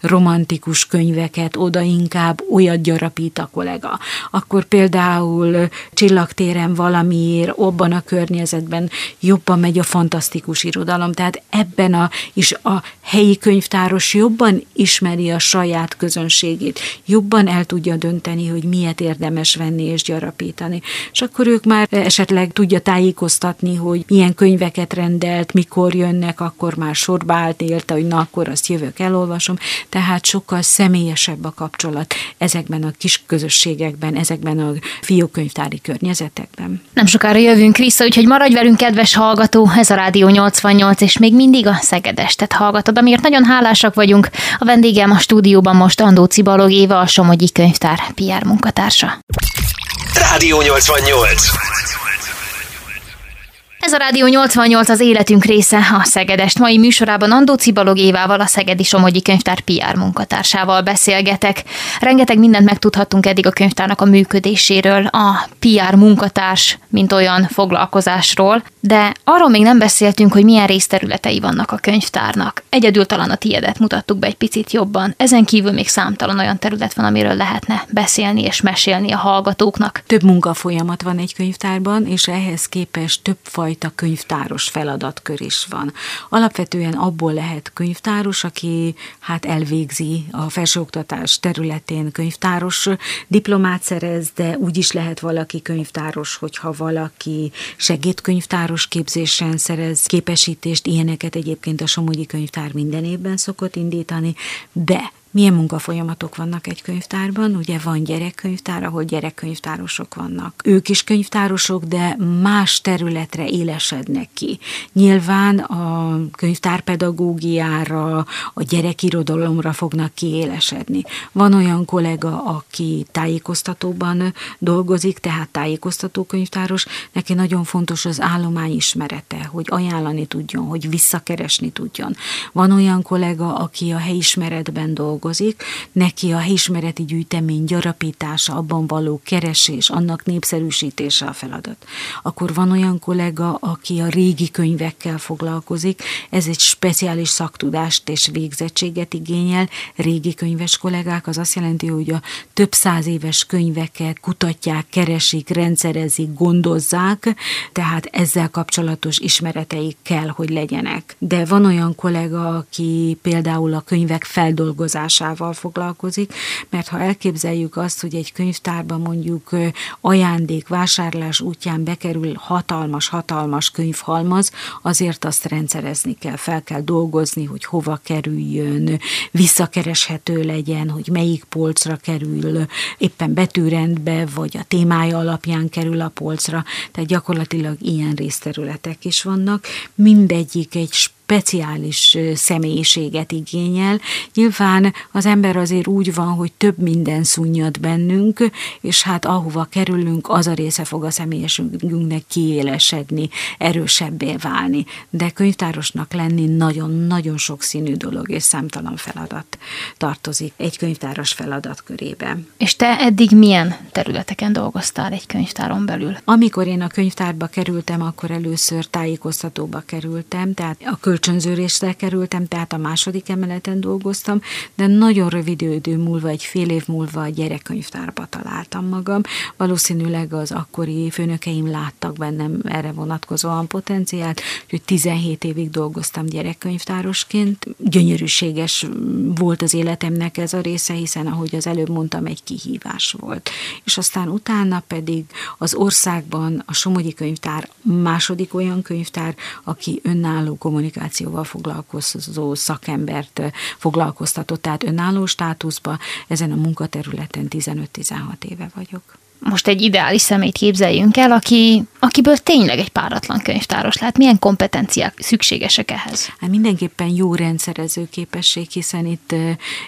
romantikus könyveket, oda inkább olyat gyarapít a kollega. Akkor például Csillagtéren valamiért abban a környezetben jobban megy a fantasztikus irodalom, tehát ebben a, is a helyi könyvtáros jobban ismeri a saját közönségét, jobban el tudja dönteni, hogy miért érdemes venni és gyarapítani. És akkor ők már esetleg tudja tájékoztatni, hogy milyen könyveket rendelt, mikor jönnek, akkor már sorba állt érte, hogy na akkor azt jövök, elolvasom. Tehát sokkal személyesebb a kapcsolat ezekben a kis közösségekben, ezekben a fiókönyvtári környezetekben. Nem sokára jövünk vissza, úgyhogy maradj velünk, kedves hallgató, ez a Rádió 88, és még mindig a Szegedestet hallgatod, amiért nagyon hálásak vagyunk. A vendégem a stúdióban most Andóci Balog Éva, a Somogyi Könyvtár PR munkatársa. Rádió 88. Ez a Rádió 88 az életünk része, a Szegedest. Mai műsorában Andóci Balog Évával, a Szegedi Somogyi Könyvtár PR munkatársával beszélgetek. Rengeteg mindent megtudhattunk eddig a könyvtárnak a működéséről, a PR munkatárs, mint olyan foglalkozásról, de arról még nem beszéltünk, hogy milyen részterületei vannak a könyvtárnak. Egyedül talán a tiédet mutattuk be egy picit jobban. Ezen kívül még számtalan olyan terület van, amiről lehetne beszélni és mesélni a hallgatóknak. Több munkafolyamat van egy könyvtárban, és ehhez képest több faj egyfajta könyvtáros feladatkör is van. Alapvetően abból lehet könyvtáros, aki hát elvégzi a felsőoktatás területén könyvtáros diplomát szerez, de úgy is lehet valaki könyvtáros, hogyha valaki segédkönyvtáros képzésen szerez képesítést, ilyeneket egyébként a Somogyi Könyvtár minden évben szokott indítani, de milyen munkafolyamatok vannak egy könyvtárban. Ugye van gyerekkönyvtár, ahol gyerekkönyvtárosok vannak. Ők is könyvtárosok, de más területre élesednek ki. Nyilván a könyvtárpedagógiára, a gyerekirodalomra fognak kiélesedni. Van olyan kollega, aki tájékoztatóban dolgozik, tehát tájékoztató könyvtáros, neki nagyon fontos az állomány ismerete, hogy ajánlani tudjon, hogy visszakeresni tudjon. Van olyan kollega, aki a helyismeretben dolgozik, dolgozik, neki a helyismereti gyűjtemény gyarapítása, abban való keresés, annak népszerűsítése a feladat. Akkor van olyan kollega, aki a régi könyvekkel foglalkozik, ez egy speciális szaktudást és végzettséget igényel. Régi könyves kollégák az azt jelenti, hogy a több száz éves könyveket kutatják, keresik, rendszerezik, gondozzák, tehát ezzel kapcsolatos ismereteik kell, hogy legyenek. De van olyan kollega, aki például a könyvek feldolgozása eladásával foglalkozik, mert ha elképzeljük azt, hogy egy könyvtárban mondjuk ajándék, vásárlás útján bekerül hatalmas-hatalmas könyvhalmaz, azért azt rendszerezni kell, fel kell dolgozni, hogy hova kerüljön, visszakereshető legyen, hogy melyik polcra kerül, éppen betűrendbe, vagy a témája alapján kerül a polcra, tehát gyakorlatilag ilyen részterületek is vannak. Mindegyik egy speciális személyiséget igényel. Nyilván az ember azért úgy van, hogy több minden szunnyad bennünk, és hát ahova kerülünk, az a része fog a személyesünknek kiélesedni, erősebbé válni. De könyvtárosnak lenni nagyon-nagyon sokszínű dolog, és számtalan feladat tartozik egy könyvtáros feladat körébe. És te eddig milyen területeken dolgoztál egy könyvtáron belül? Amikor én a könyvtárba kerültem, akkor először tájékoztatóba kerültem, tehát a kölcsönzőrésre kerültem, tehát a második emeleten dolgoztam, de nagyon rövid idő múlva, egy fél év múlva a gyerekkönyvtárba találtam magam. Valószínűleg az akkori főnökeim láttak bennem erre vonatkozóan potenciált, hogy 17 évig dolgoztam gyerekkönyvtárosként. Gyönyörűséges volt az életemnek ez a része, hiszen ahogy az előbb mondtam, egy kihívás volt. És aztán utána pedig az országban a Somogyi Könyvtár második olyan könyvtár, aki önálló kommunikáció kommunikációval foglalkozó szakembert foglalkoztatott, tehát önálló státuszba ezen a munkaterületen 15-16 éve vagyok most egy ideális szemét képzeljünk el, aki, akiből tényleg egy páratlan könyvtáros lehet. Milyen kompetenciák szükségesek ehhez? Hát mindenképpen jó rendszerező képesség, hiszen itt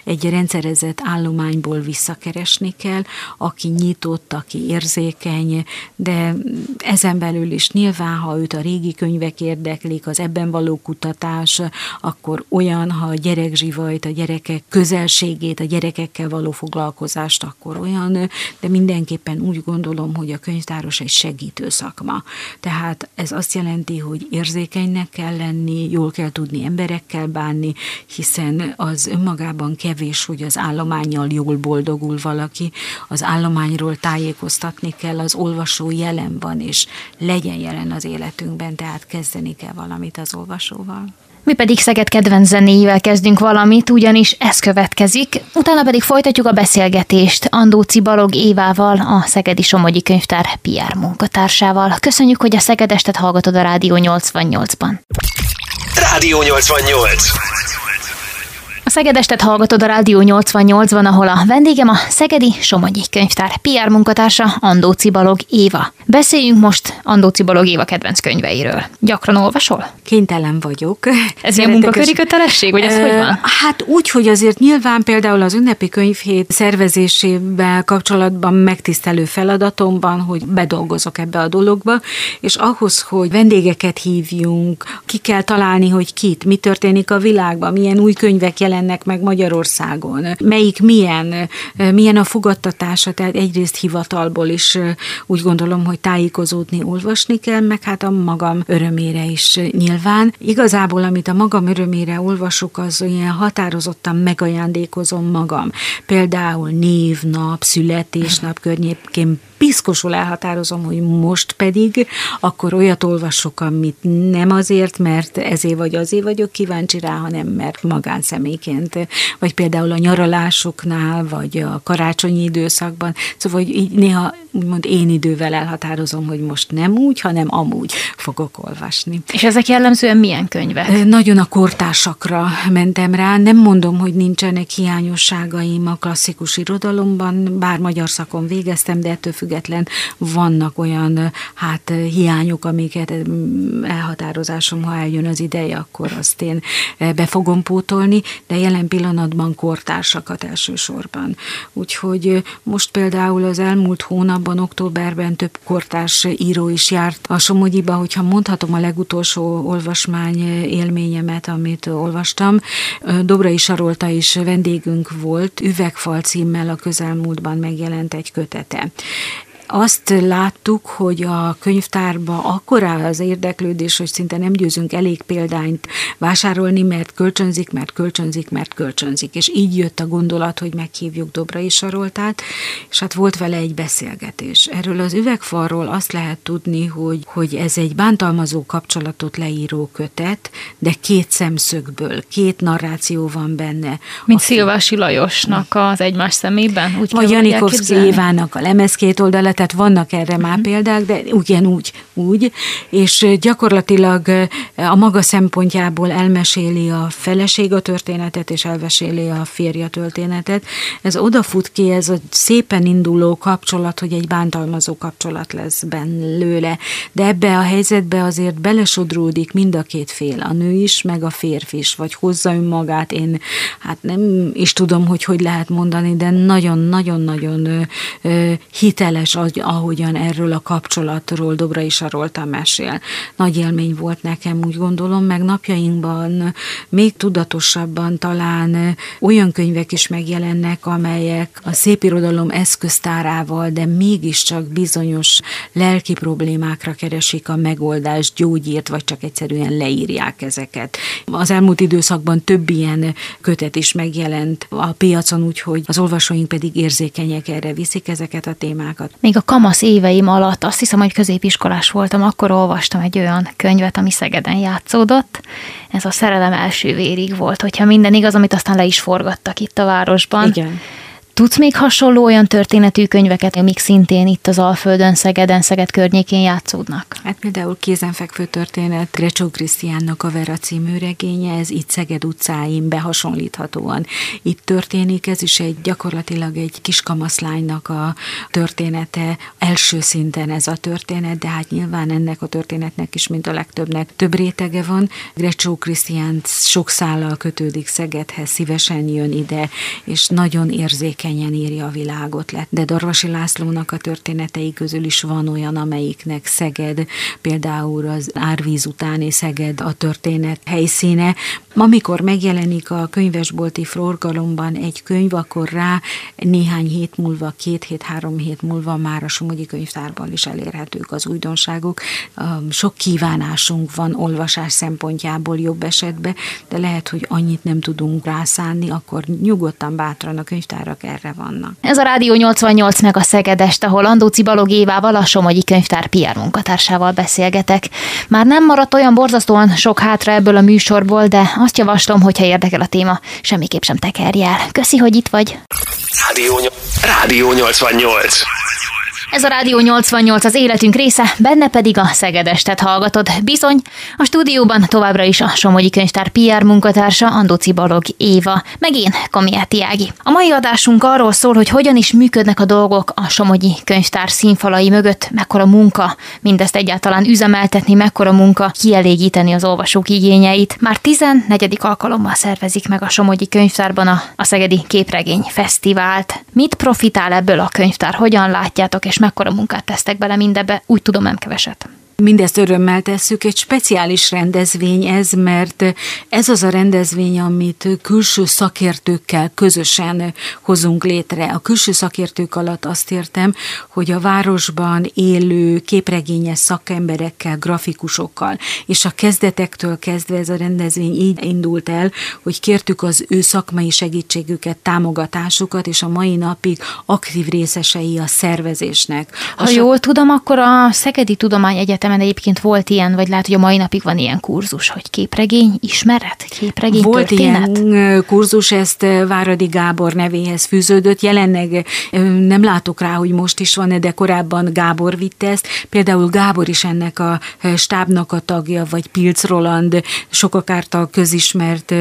egy rendszerezett állományból visszakeresni kell, aki nyitott, aki érzékeny, de ezen belül is nyilván, ha őt a régi könyvek érdeklik, az ebben való kutatás, akkor olyan, ha a gyerekzsivajt, a gyerekek közelségét, a gyerekekkel való foglalkozást, akkor olyan, de mindenképpen úgy gondolom, hogy a könyvtáros egy segítő szakma. Tehát ez azt jelenti, hogy érzékenynek kell lenni, jól kell tudni emberekkel bánni, hiszen az önmagában kevés, hogy az állományjal jól boldogul valaki. Az állományról tájékoztatni kell, az olvasó jelen van, és legyen jelen az életünkben, tehát kezdeni kell valamit az olvasóval. Mi pedig Szeged kedvenc zenéivel kezdünk valamit, ugyanis ez következik, utána pedig folytatjuk a beszélgetést Andóci Balog Évával, a Szegedi Somogyi Könyvtár PR munkatársával. Köszönjük, hogy a Szegedestet hallgatod a Rádió 88-ban. Rádió 88. Szegedestet hallgatod a Rádió 88-ban, ahol a vendégem a Szegedi Somogyi Könyvtár PR munkatársa Andóci Balog Éva. Beszéljünk most Andóci Balog Éva kedvenc könyveiről. Gyakran olvasol? Kénytelen vagyok. <laughs> Ez ilyen munkaköri kötelesség, vagy ez hogy van? Hát úgy, hogy azért nyilván például az ünnepi könyvhét szervezésével kapcsolatban megtisztelő feladatomban, hogy bedolgozok ebbe a dologba, és ahhoz, hogy vendégeket hívjunk, ki kell találni, hogy kit, mi történik a világban, milyen új könyvek jelennek meg Magyarországon, melyik milyen, milyen a fogadtatása, tehát egyrészt hivatalból is úgy gondolom, hogy tájékozódni, olvasni kell, meg hát a magam örömére is nyilván. Igazából, amit a magam örömére olvasok, az olyan határozottan megajándékozom magam. Például névnap, születésnap környékén piszkosul elhatározom, hogy most pedig akkor olyat olvasok, amit nem azért, mert ezé vagy azért vagyok kíváncsi rá, hanem mert magánszemélyként, vagy például a nyaralásoknál, vagy a karácsonyi időszakban. Szóval hogy így néha úgymond én idővel elhatározom, hogy most nem úgy, hanem amúgy fogok olvasni. És ezek jellemzően milyen könyvek? Nagyon a kortársakra mentem rá. Nem mondom, hogy nincsenek hiányosságaim a klasszikus irodalomban, bár magyar szakon végeztem, de ettől független vannak olyan hát hiányok, amiket elhatározásom, ha eljön az ideje, akkor azt én be fogom pótolni, de jelen pillanatban kortársakat elsősorban. Úgyhogy most például az elmúlt hónapban, októberben több kortárs író is járt a Somogyiba, hogyha mondhatom a legutolsó olvasmány élményemet, amit olvastam. Dobrai Sarolta is vendégünk volt, Üvegfal címmel a közelmúltban megjelent egy kötete azt láttuk, hogy a könyvtárba akkorá az érdeklődés, hogy szinte nem győzünk elég példányt vásárolni, mert kölcsönzik, mert kölcsönzik, mert kölcsönzik. És így jött a gondolat, hogy meghívjuk Dobrai Saroltát, és hát volt vele egy beszélgetés. Erről az üvegfalról azt lehet tudni, hogy, hogy ez egy bántalmazó kapcsolatot leíró kötet, de két szemszögből, két narráció van benne. Mint Aki... Szilvási Lajosnak az egymás szemében? Úgy Vagy Janikovszki Évának a lemez két oldala, tehát vannak erre már mhm. példák, de ugyanúgy, úgy, és gyakorlatilag a maga szempontjából elmeséli a feleség a történetet, és elmeséli a férje történetet. Ez odafut ki, ez a szépen induló kapcsolat, hogy egy bántalmazó kapcsolat lesz belőle, de ebbe a helyzetbe azért belesodródik mind a két fél, a nő is, meg a férfi is, vagy hozza önmagát, én hát nem is tudom, hogy hogy lehet mondani, de nagyon-nagyon-nagyon hiteles az, ahogyan erről a kapcsolatról Dobrai Sarolta mesél. Nagy élmény volt nekem, úgy gondolom, meg napjainkban még tudatosabban talán olyan könyvek is megjelennek, amelyek a szépirodalom eszköztárával, de mégiscsak bizonyos lelki problémákra keresik a megoldást, gyógyírt, vagy csak egyszerűen leírják ezeket. Az elmúlt időszakban több ilyen kötet is megjelent a piacon, úgyhogy az olvasóink pedig érzékenyek erre viszik ezeket a témákat. Még a kamasz éveim alatt, azt hiszem, hogy középiskolás voltam, akkor olvastam egy olyan könyvet, ami Szegeden játszódott. Ez a szerelem első vérig volt, hogyha minden igaz, amit aztán le is forgattak itt a városban. Igen. Tudsz még hasonló olyan történetű könyveket, amik szintén itt az Alföldön, Szegeden, Szeged környékén játszódnak? Hát például kézenfekvő történet Grecsó Krisztiánnak a Vera című regénye, ez itt Szeged utcáin behasonlíthatóan. Itt történik, ez is egy gyakorlatilag egy kiskamaszlánynak a története, első szinten ez a történet, de hát nyilván ennek a történetnek is, mint a legtöbbnek, több rétege van. Grecsó Krisztián sok szállal kötődik Szegedhez, szívesen jön ide, és nagyon érzékeny érzékenyen írja a világot le. De Darvasi Lászlónak a történetei közül is van olyan, amelyiknek Szeged, például az árvíz utáni Szeged a történet helyszíne. Amikor megjelenik a könyvesbolti forgalomban egy könyv, akkor rá néhány hét múlva, két hét, három hét múlva már a Somogyi könyvtárban is elérhetők az újdonságok. Sok kívánásunk van olvasás szempontjából jobb esetben, de lehet, hogy annyit nem tudunk rászánni, akkor nyugodtan bátran a könyvtárak erre vannak. Ez a Rádió 88 meg a Szegedest, ahol Andóci Balog Évával, a Somogyi könyvtár PR munkatársával beszélgetek. Már nem maradt olyan borzasztóan sok hátra ebből a műsorból, de azt javaslom, hogyha érdekel a téma, semmiképp sem tekerj el. Köszi, hogy itt vagy. Rádió, Rádió 88. Ez a Rádió 88 az életünk része, benne pedig a Szegedestet hallgatod. Bizony, a stúdióban továbbra is a Somogyi Könyvtár PR munkatársa Andóci Balog Éva, meg én, Komiáti Ági. A mai adásunk arról szól, hogy hogyan is működnek a dolgok a Somogyi Könyvtár színfalai mögött, mekkora munka, mindezt egyáltalán üzemeltetni, mekkora munka kielégíteni az olvasók igényeit. Már 14. alkalommal szervezik meg a Somogyi Könyvtárban a, a Szegedi Képregény Fesztivált. Mit profitál ebből a könyvtár, hogyan látjátok, és mekkora munkát tesztek bele mindebbe, úgy tudom nem keveset. Mindezt örömmel tesszük, egy speciális rendezvény ez, mert ez az a rendezvény, amit külső szakértőkkel közösen hozunk létre. A külső szakértők alatt azt értem, hogy a városban élő képregényes szakemberekkel, grafikusokkal, és a kezdetektől kezdve ez a rendezvény így indult el, hogy kértük az ő szakmai segítségüket, támogatásukat, és a mai napig aktív részesei a szervezésnek. Ha a jól tudom, akkor a Szegedi Tudományegyetemen egyébként volt ilyen, vagy lehet, hogy a mai napig van ilyen kurzus, hogy képregény ismeret, képregény Volt történet? ilyen kurzus, ezt Váradi Gábor nevéhez fűződött. Jelenleg nem látok rá, hogy most is van de korábban Gábor vitte ezt. Például Gábor is ennek a stábnak a tagja, vagy Pilc Roland, sokak által közismert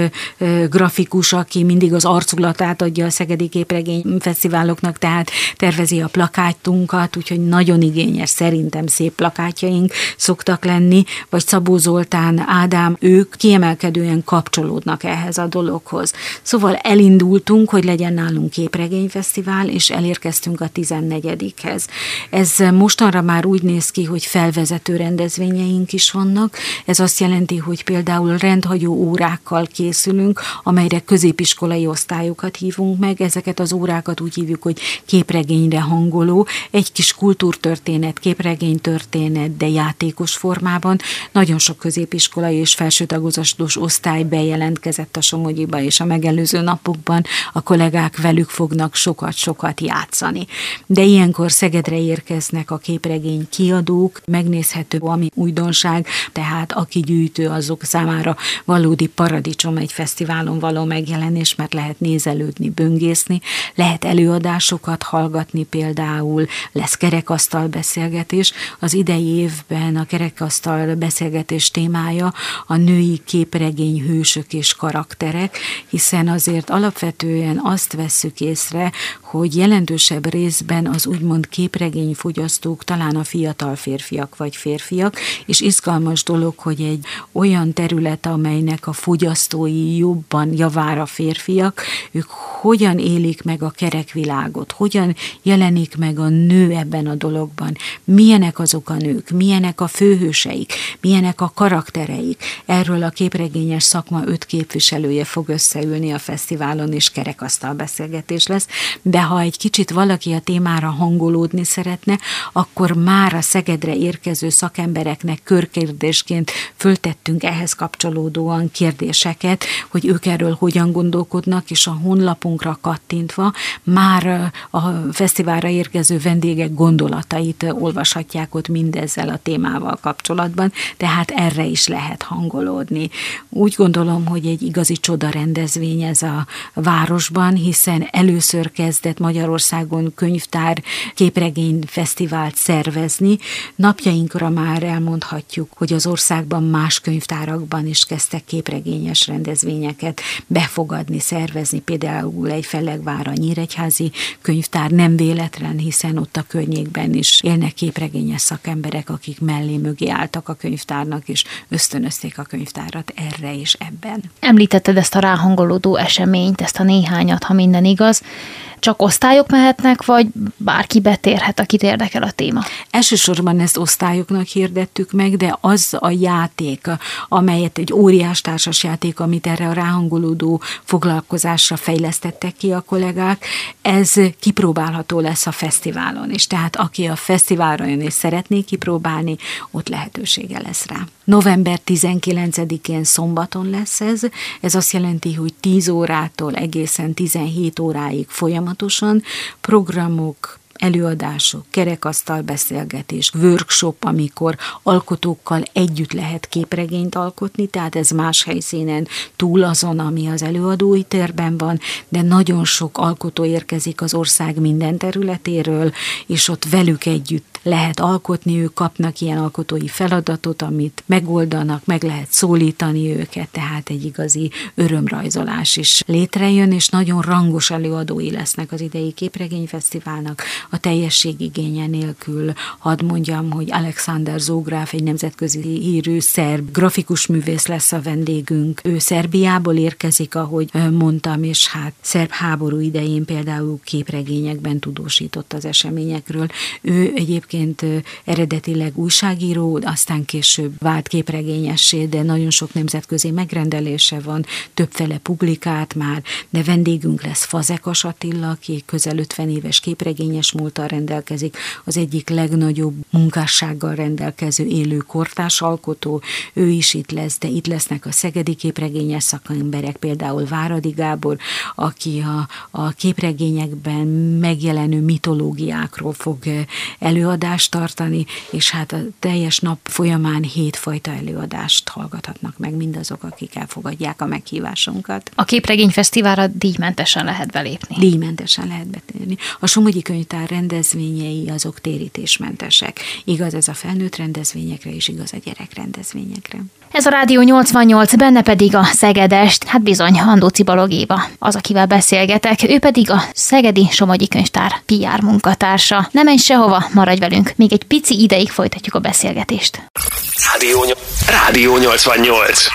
grafikus, aki mindig az arculatát adja a Szegedi Képregény Fesztiváloknak, tehát tervezi a plakátunkat, úgyhogy nagyon igényes, szerintem szép plakátjaink szoktak lenni, vagy Szabó Zoltán, Ádám, ők kiemelkedően kapcsolódnak ehhez a dologhoz. Szóval elindultunk, hogy legyen nálunk képregényfesztivál, és elérkeztünk a 14-hez. Ez mostanra már úgy néz ki, hogy felvezető rendezvényeink is vannak. Ez azt jelenti, hogy például rendhagyó órákkal készülünk, amelyre középiskolai osztályokat hívunk meg. Ezeket az órákat úgy hívjuk, hogy képregényre hangoló. Egy kis kultúrtörténet, képregénytörténet, de játékos formában. Nagyon sok középiskolai és felső tagozatos osztály bejelentkezett a Somogyiba, és a megelőző napokban a kollégák velük fognak sokat-sokat játszani. De ilyenkor Szegedre érkeznek a képregény kiadók, megnézhető, ami újdonság, tehát aki gyűjtő, azok számára valódi paradicsom egy fesztiválon való megjelenés, mert lehet nézelődni, böngészni, lehet előadásokat hallgatni például, lesz kerekasztal beszélgetés. Az idei évben a kerekasztal beszélgetés témája a női képregény hősök és karakterek, hiszen azért alapvetően azt vesszük észre, hogy jelentősebb részben az úgymond képregényfogyasztók talán a fiatal férfiak vagy férfiak, és izgalmas dolog, hogy egy olyan terület, amelynek a fogyasztói jobban javára férfiak, ők hogyan élik meg a kerekvilágot, hogyan jelenik meg a nő ebben a dologban, milyenek azok a nők, milyenek a főhőseik, milyenek a karaktereik. Erről a képregényes szakma öt képviselője fog összeülni a fesztiválon, és kerekasztal beszélgetés lesz, de ha egy kicsit valaki a témára hangolódni szeretne, akkor már a Szegedre érkező szakembereknek körkérdésként föltettünk ehhez kapcsolódóan kérdéseket, hogy ők erről hogyan gondolkodnak, és a honlapunkra kattintva már a fesztiválra érkező vendégek gondolatait olvashatják ott mindezzel a témával kapcsolatban, tehát erre is lehet hangolódni. Úgy gondolom, hogy egy igazi csoda rendezvény ez a városban, hiszen először kezdett Magyarországon könyvtár képregény fesztivált szervezni. Napjainkra már elmondhatjuk, hogy az országban más könyvtárakban is kezdtek képregényes rendezvényeket befogadni, szervezni, például egy Fellegvára Nyíregyházi könyvtár nem véletlen, hiszen ott a környékben is élnek képregényes szakemberek, akik mellé mögé álltak a könyvtárnak, és ösztönözték a könyvtárat erre és ebben. Említetted ezt a ráhangolódó eseményt, ezt a néhányat, ha minden igaz csak osztályok mehetnek, vagy bárki betérhet, akit érdekel a téma? Elsősorban ezt osztályoknak hirdettük meg, de az a játék, amelyet egy óriás társas játék, amit erre a ráhangolódó foglalkozásra fejlesztettek ki a kollégák, ez kipróbálható lesz a fesztiválon is. Tehát aki a fesztiválra jön és szeretné kipróbálni, ott lehetősége lesz rá. November 19-én szombaton lesz ez. Ez azt jelenti, hogy 10 órától egészen 17 óráig folyamatosan programok, előadások, kerekasztal beszélgetés, workshop, amikor alkotókkal együtt lehet képregényt alkotni, tehát ez más helyszínen túl azon, ami az előadói térben van, de nagyon sok alkotó érkezik az ország minden területéről, és ott velük együtt lehet alkotni, ők kapnak ilyen alkotói feladatot, amit megoldanak, meg lehet szólítani őket, tehát egy igazi örömrajzolás is létrejön, és nagyon rangos előadói lesznek az idei képregényfesztiválnak, a teljesség igénye nélkül. Hadd mondjam, hogy Alexander Zógráf, egy nemzetközi hírű szerb grafikus művész lesz a vendégünk. Ő Szerbiából érkezik, ahogy mondtam, és hát szerb háború idején például képregényekben tudósított az eseményekről. Ő egyébként egyébként eredetileg újságíró, aztán később vált képregényessé, de nagyon sok nemzetközi megrendelése van, többfele publikált már, de vendégünk lesz Fazekas Attila, aki közel 50 éves képregényes múltal rendelkezik, az egyik legnagyobb munkássággal rendelkező élő kortás alkotó, ő is itt lesz, de itt lesznek a szegedi képregényes szakemberek, például Váradi Gábor, aki a, a képregényekben megjelenő mitológiákról fog előadást tartani, és hát a teljes nap folyamán hétfajta előadást hallgathatnak meg mindazok, akik elfogadják a meghívásunkat. A képregényfesztiválra díjmentesen lehet belépni. Díjmentesen lehet betérni. A Somogyi Könyvtár rendezvényei azok térítésmentesek. Igaz ez a felnőtt rendezvényekre, és igaz a gyerek rendezvényekre. Ez a Rádió 88, benne pedig a Szegedest, hát bizony, Handóci Balog Éva, az, akivel beszélgetek, ő pedig a Szegedi Somogyi Könyvtár PR munkatársa. Ne menj sehova, maradj velünk, még egy pici ideig folytatjuk a beszélgetést. Rádió, Rádió 88.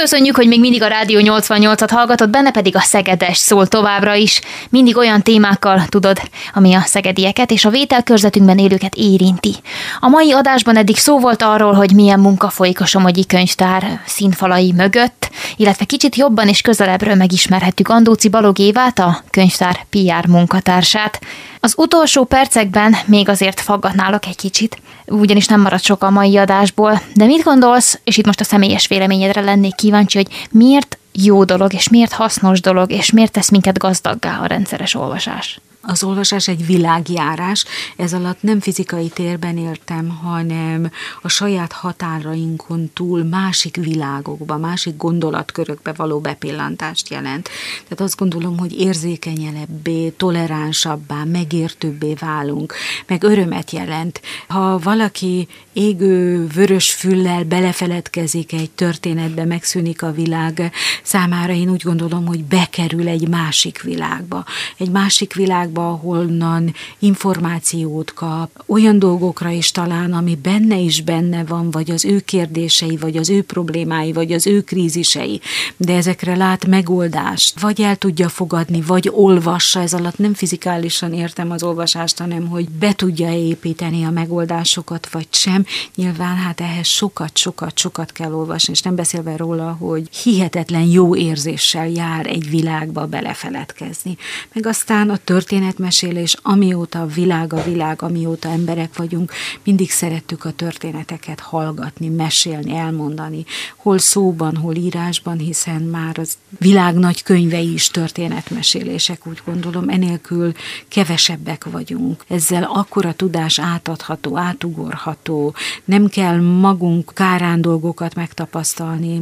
Köszönjük, hogy még mindig a Rádió 88-at hallgatod, benne pedig a Szegedes szól továbbra is. Mindig olyan témákkal tudod, ami a szegedieket és a vételkörzetünkben élőket érinti. A mai adásban eddig szó volt arról, hogy milyen munka folyik a Somogyi Könyvtár színfalai mögött, illetve kicsit jobban és közelebbről megismerhettük Andóci Balog Évát, a könyvtár PR munkatársát. Az utolsó percekben még azért faggatnálok egy kicsit, ugyanis nem marad sok a mai adásból, de mit gondolsz, és itt most a személyes véleményedre lennék kíváncsi, hogy miért jó dolog, és miért hasznos dolog, és miért tesz minket gazdaggá a rendszeres olvasás? Az olvasás egy világjárás, ez alatt nem fizikai térben éltem, hanem a saját határainkon túl másik világokba, másik gondolatkörökbe való bepillantást jelent. Tehát azt gondolom, hogy érzékenyebbé, toleránsabbá, megértőbbé válunk, meg örömet jelent. Ha valaki égő vörös füllel belefeledkezik egy történetbe, megszűnik a világ számára, én úgy gondolom, hogy bekerül egy másik világba. Egy másik világba, világba, ahonnan információt kap, olyan dolgokra is talán, ami benne is benne van, vagy az ő kérdései, vagy az ő problémái, vagy az ő krízisei, de ezekre lát megoldást, vagy el tudja fogadni, vagy olvassa, ez alatt nem fizikálisan értem az olvasást, hanem hogy be tudja építeni a megoldásokat, vagy sem. Nyilván hát ehhez sokat, sokat, sokat kell olvasni, és nem beszélve róla, hogy hihetetlen jó érzéssel jár egy világba belefeledkezni. Meg aztán a történet történetmesélés, amióta a világ a világ, amióta emberek vagyunk, mindig szerettük a történeteket hallgatni, mesélni, elmondani, hol szóban, hol írásban, hiszen már az világ nagy könyvei is történetmesélések, úgy gondolom, enélkül kevesebbek vagyunk. Ezzel akkora tudás átadható, átugorható, nem kell magunk kárán dolgokat megtapasztalni,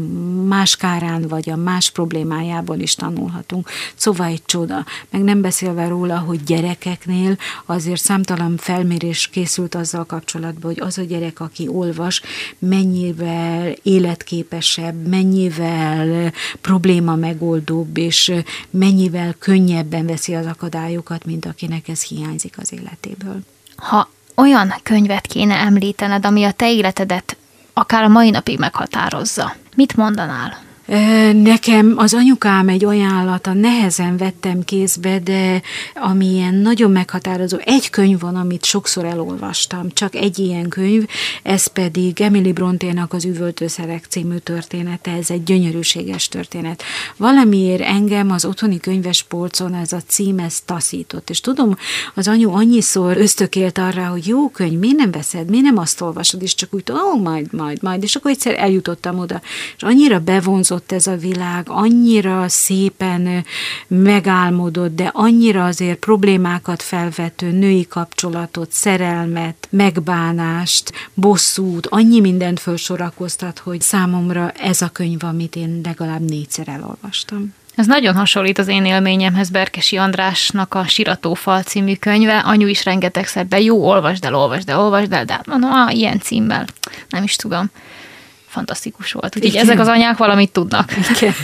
más kárán vagy a más problémájából is tanulhatunk. Szóval egy csoda. Meg nem beszélve róla, hogy gyerekeknél azért számtalan felmérés készült azzal kapcsolatban, hogy az a gyerek, aki olvas, mennyivel életképesebb, mennyivel probléma megoldóbb, és mennyivel könnyebben veszi az akadályokat, mint akinek ez hiányzik az életéből. Ha olyan könyvet kéne említened, ami a te életedet akár a mai napig meghatározza, mit mondanál? Nekem az anyukám egy ajánlata, nehezen vettem kézbe, de ami ilyen nagyon meghatározó, egy könyv van, amit sokszor elolvastam, csak egy ilyen könyv, ez pedig Emily Bronténak az Üvöltőszerek című története, ez egy gyönyörűséges történet. Valamiért engem az otthoni könyvespolcon ez a cím, ez taszított, és tudom, az anyu annyiszor ösztökélt arra, hogy jó könyv, miért nem veszed, miért nem azt olvasod, és csak úgy, ó, oh, majd, majd, majd, és akkor egyszer eljutottam oda, és annyira bevonzott változott ez a világ, annyira szépen megálmodott, de annyira azért problémákat felvető női kapcsolatot, szerelmet, megbánást, bosszút, annyi mindent felsorakoztat, hogy számomra ez a könyv, amit én legalább négyszer elolvastam. Ez nagyon hasonlít az én élményemhez Berkesi Andrásnak a Siratófal című könyve. Anyu is rengetegszer, de jó, olvasd el, olvasd el, olvasd el, de hát mondom, ah, ilyen címmel, nem is tudom fantasztikus volt. Úgyhogy ezek az anyák valamit tudnak. Igen.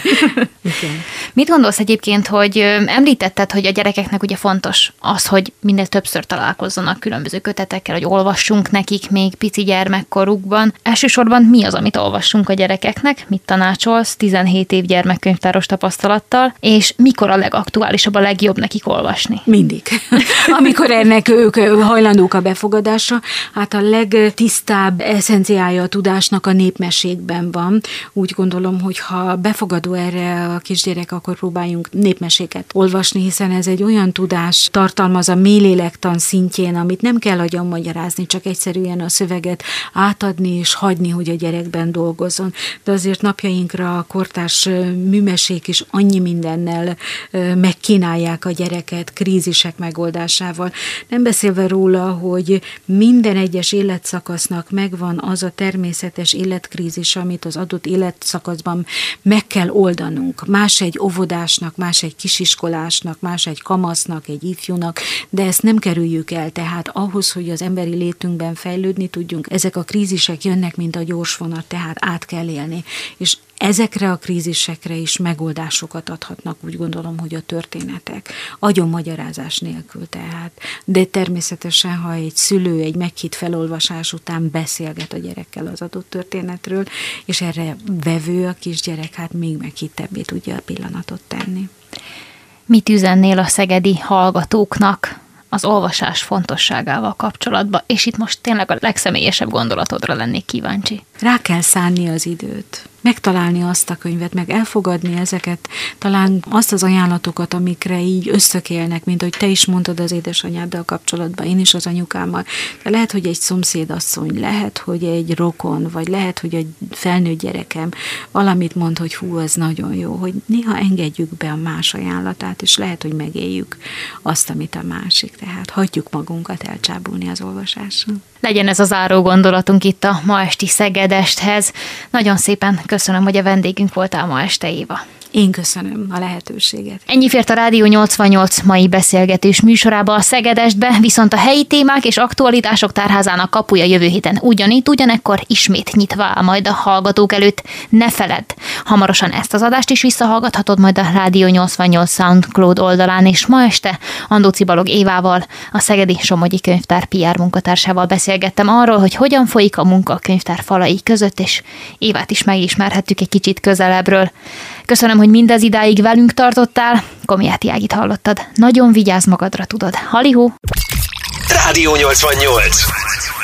Igen. Mit gondolsz egyébként, hogy említetted, hogy a gyerekeknek ugye fontos az, hogy minél többször találkozzanak különböző kötetekkel, hogy olvassunk nekik még pici gyermekkorukban. Elsősorban mi az, amit olvassunk a gyerekeknek? Mit tanácsolsz 17 év gyermekkönyvtáros tapasztalattal? És mikor a legaktuálisabb, a legjobb nekik olvasni? Mindig. <laughs> Amikor ennek ők hajlandók a befogadásra, hát a legtisztább eszenciája a tudásnak a népmesékben van. Úgy gondolom, hogy ha befogadó erre a kisgyerek, akkor próbáljunk népmeséket olvasni, hiszen ez egy olyan tudás tartalmaz a mélélektan szintjén, amit nem kell agyon magyarázni, csak egyszerűen a szöveget átadni és hagyni, hogy a gyerekben dolgozzon. De azért napjainkra a kortárs műmesék is annyi mindennel megkínálják a gyereket krízisek megoldásával. Nem beszélve róla, hogy minden egyes életszakasznak megvan az a természetes életkrízis, amit az adott életszakaszban meg kell oldanunk. Más egy óvodásnak, más egy kisiskolásnak, más egy kamasznak, egy ifjúnak, de ezt nem kerüljük el. Tehát ahhoz, hogy az emberi létünkben fejlődni tudjunk, ezek a krízisek jönnek, mint a gyors vonat, tehát át kell élni. És ezekre a krízisekre is megoldásokat adhatnak, úgy gondolom, hogy a történetek. Agyon magyarázás nélkül tehát. De természetesen, ha egy szülő egy meghitt felolvasás után beszélget a gyerekkel az adott történetről, és erre vevő a kisgyerek, hát még meghittebbé tudja a pillanatot tenni. Mit üzennél a szegedi hallgatóknak az olvasás fontosságával kapcsolatban, és itt most tényleg a legszemélyesebb gondolatodra lennék kíváncsi. Rá kell szánni az időt megtalálni azt a könyvet, meg elfogadni ezeket, talán azt az ajánlatokat, amikre így összökélnek, mint hogy te is mondtad az édesanyáddal kapcsolatban, én is az anyukámmal. De lehet, hogy egy szomszédasszony, lehet, hogy egy rokon, vagy lehet, hogy egy felnőtt gyerekem valamit mond, hogy hú, az nagyon jó, hogy néha engedjük be a más ajánlatát, és lehet, hogy megéljük azt, amit a másik. Tehát hagyjuk magunkat elcsábulni az olvasásra. Legyen ez az záró gondolatunk itt a ma esti Szegedesthez. Nagyon szépen köszönöm, hogy a vendégünk voltál ma este, Éva. Én köszönöm a lehetőséget. Ennyi fért a Rádió 88 mai beszélgetés műsorába a Szegedestbe, viszont a helyi témák és aktualitások tárházának kapuja jövő héten ugyanígy, ugyanekkor ismét nyitva áll majd a hallgatók előtt. Ne feledd! Hamarosan ezt az adást is visszahallgathatod majd a Rádió 88 SoundCloud oldalán, és ma este Andóci Balog Évával, a Szegedi Somogyi Könyvtár PR munkatársával beszélgettem arról, hogy hogyan folyik a munka a könyvtár falai között, és Évát is megismerhettük egy kicsit közelebbről. Köszönöm, hogy mindez idáig velünk tartottál. Komiáti Ágit hallottad. Nagyon vigyázz magadra, tudod. Halihó! Rádió 88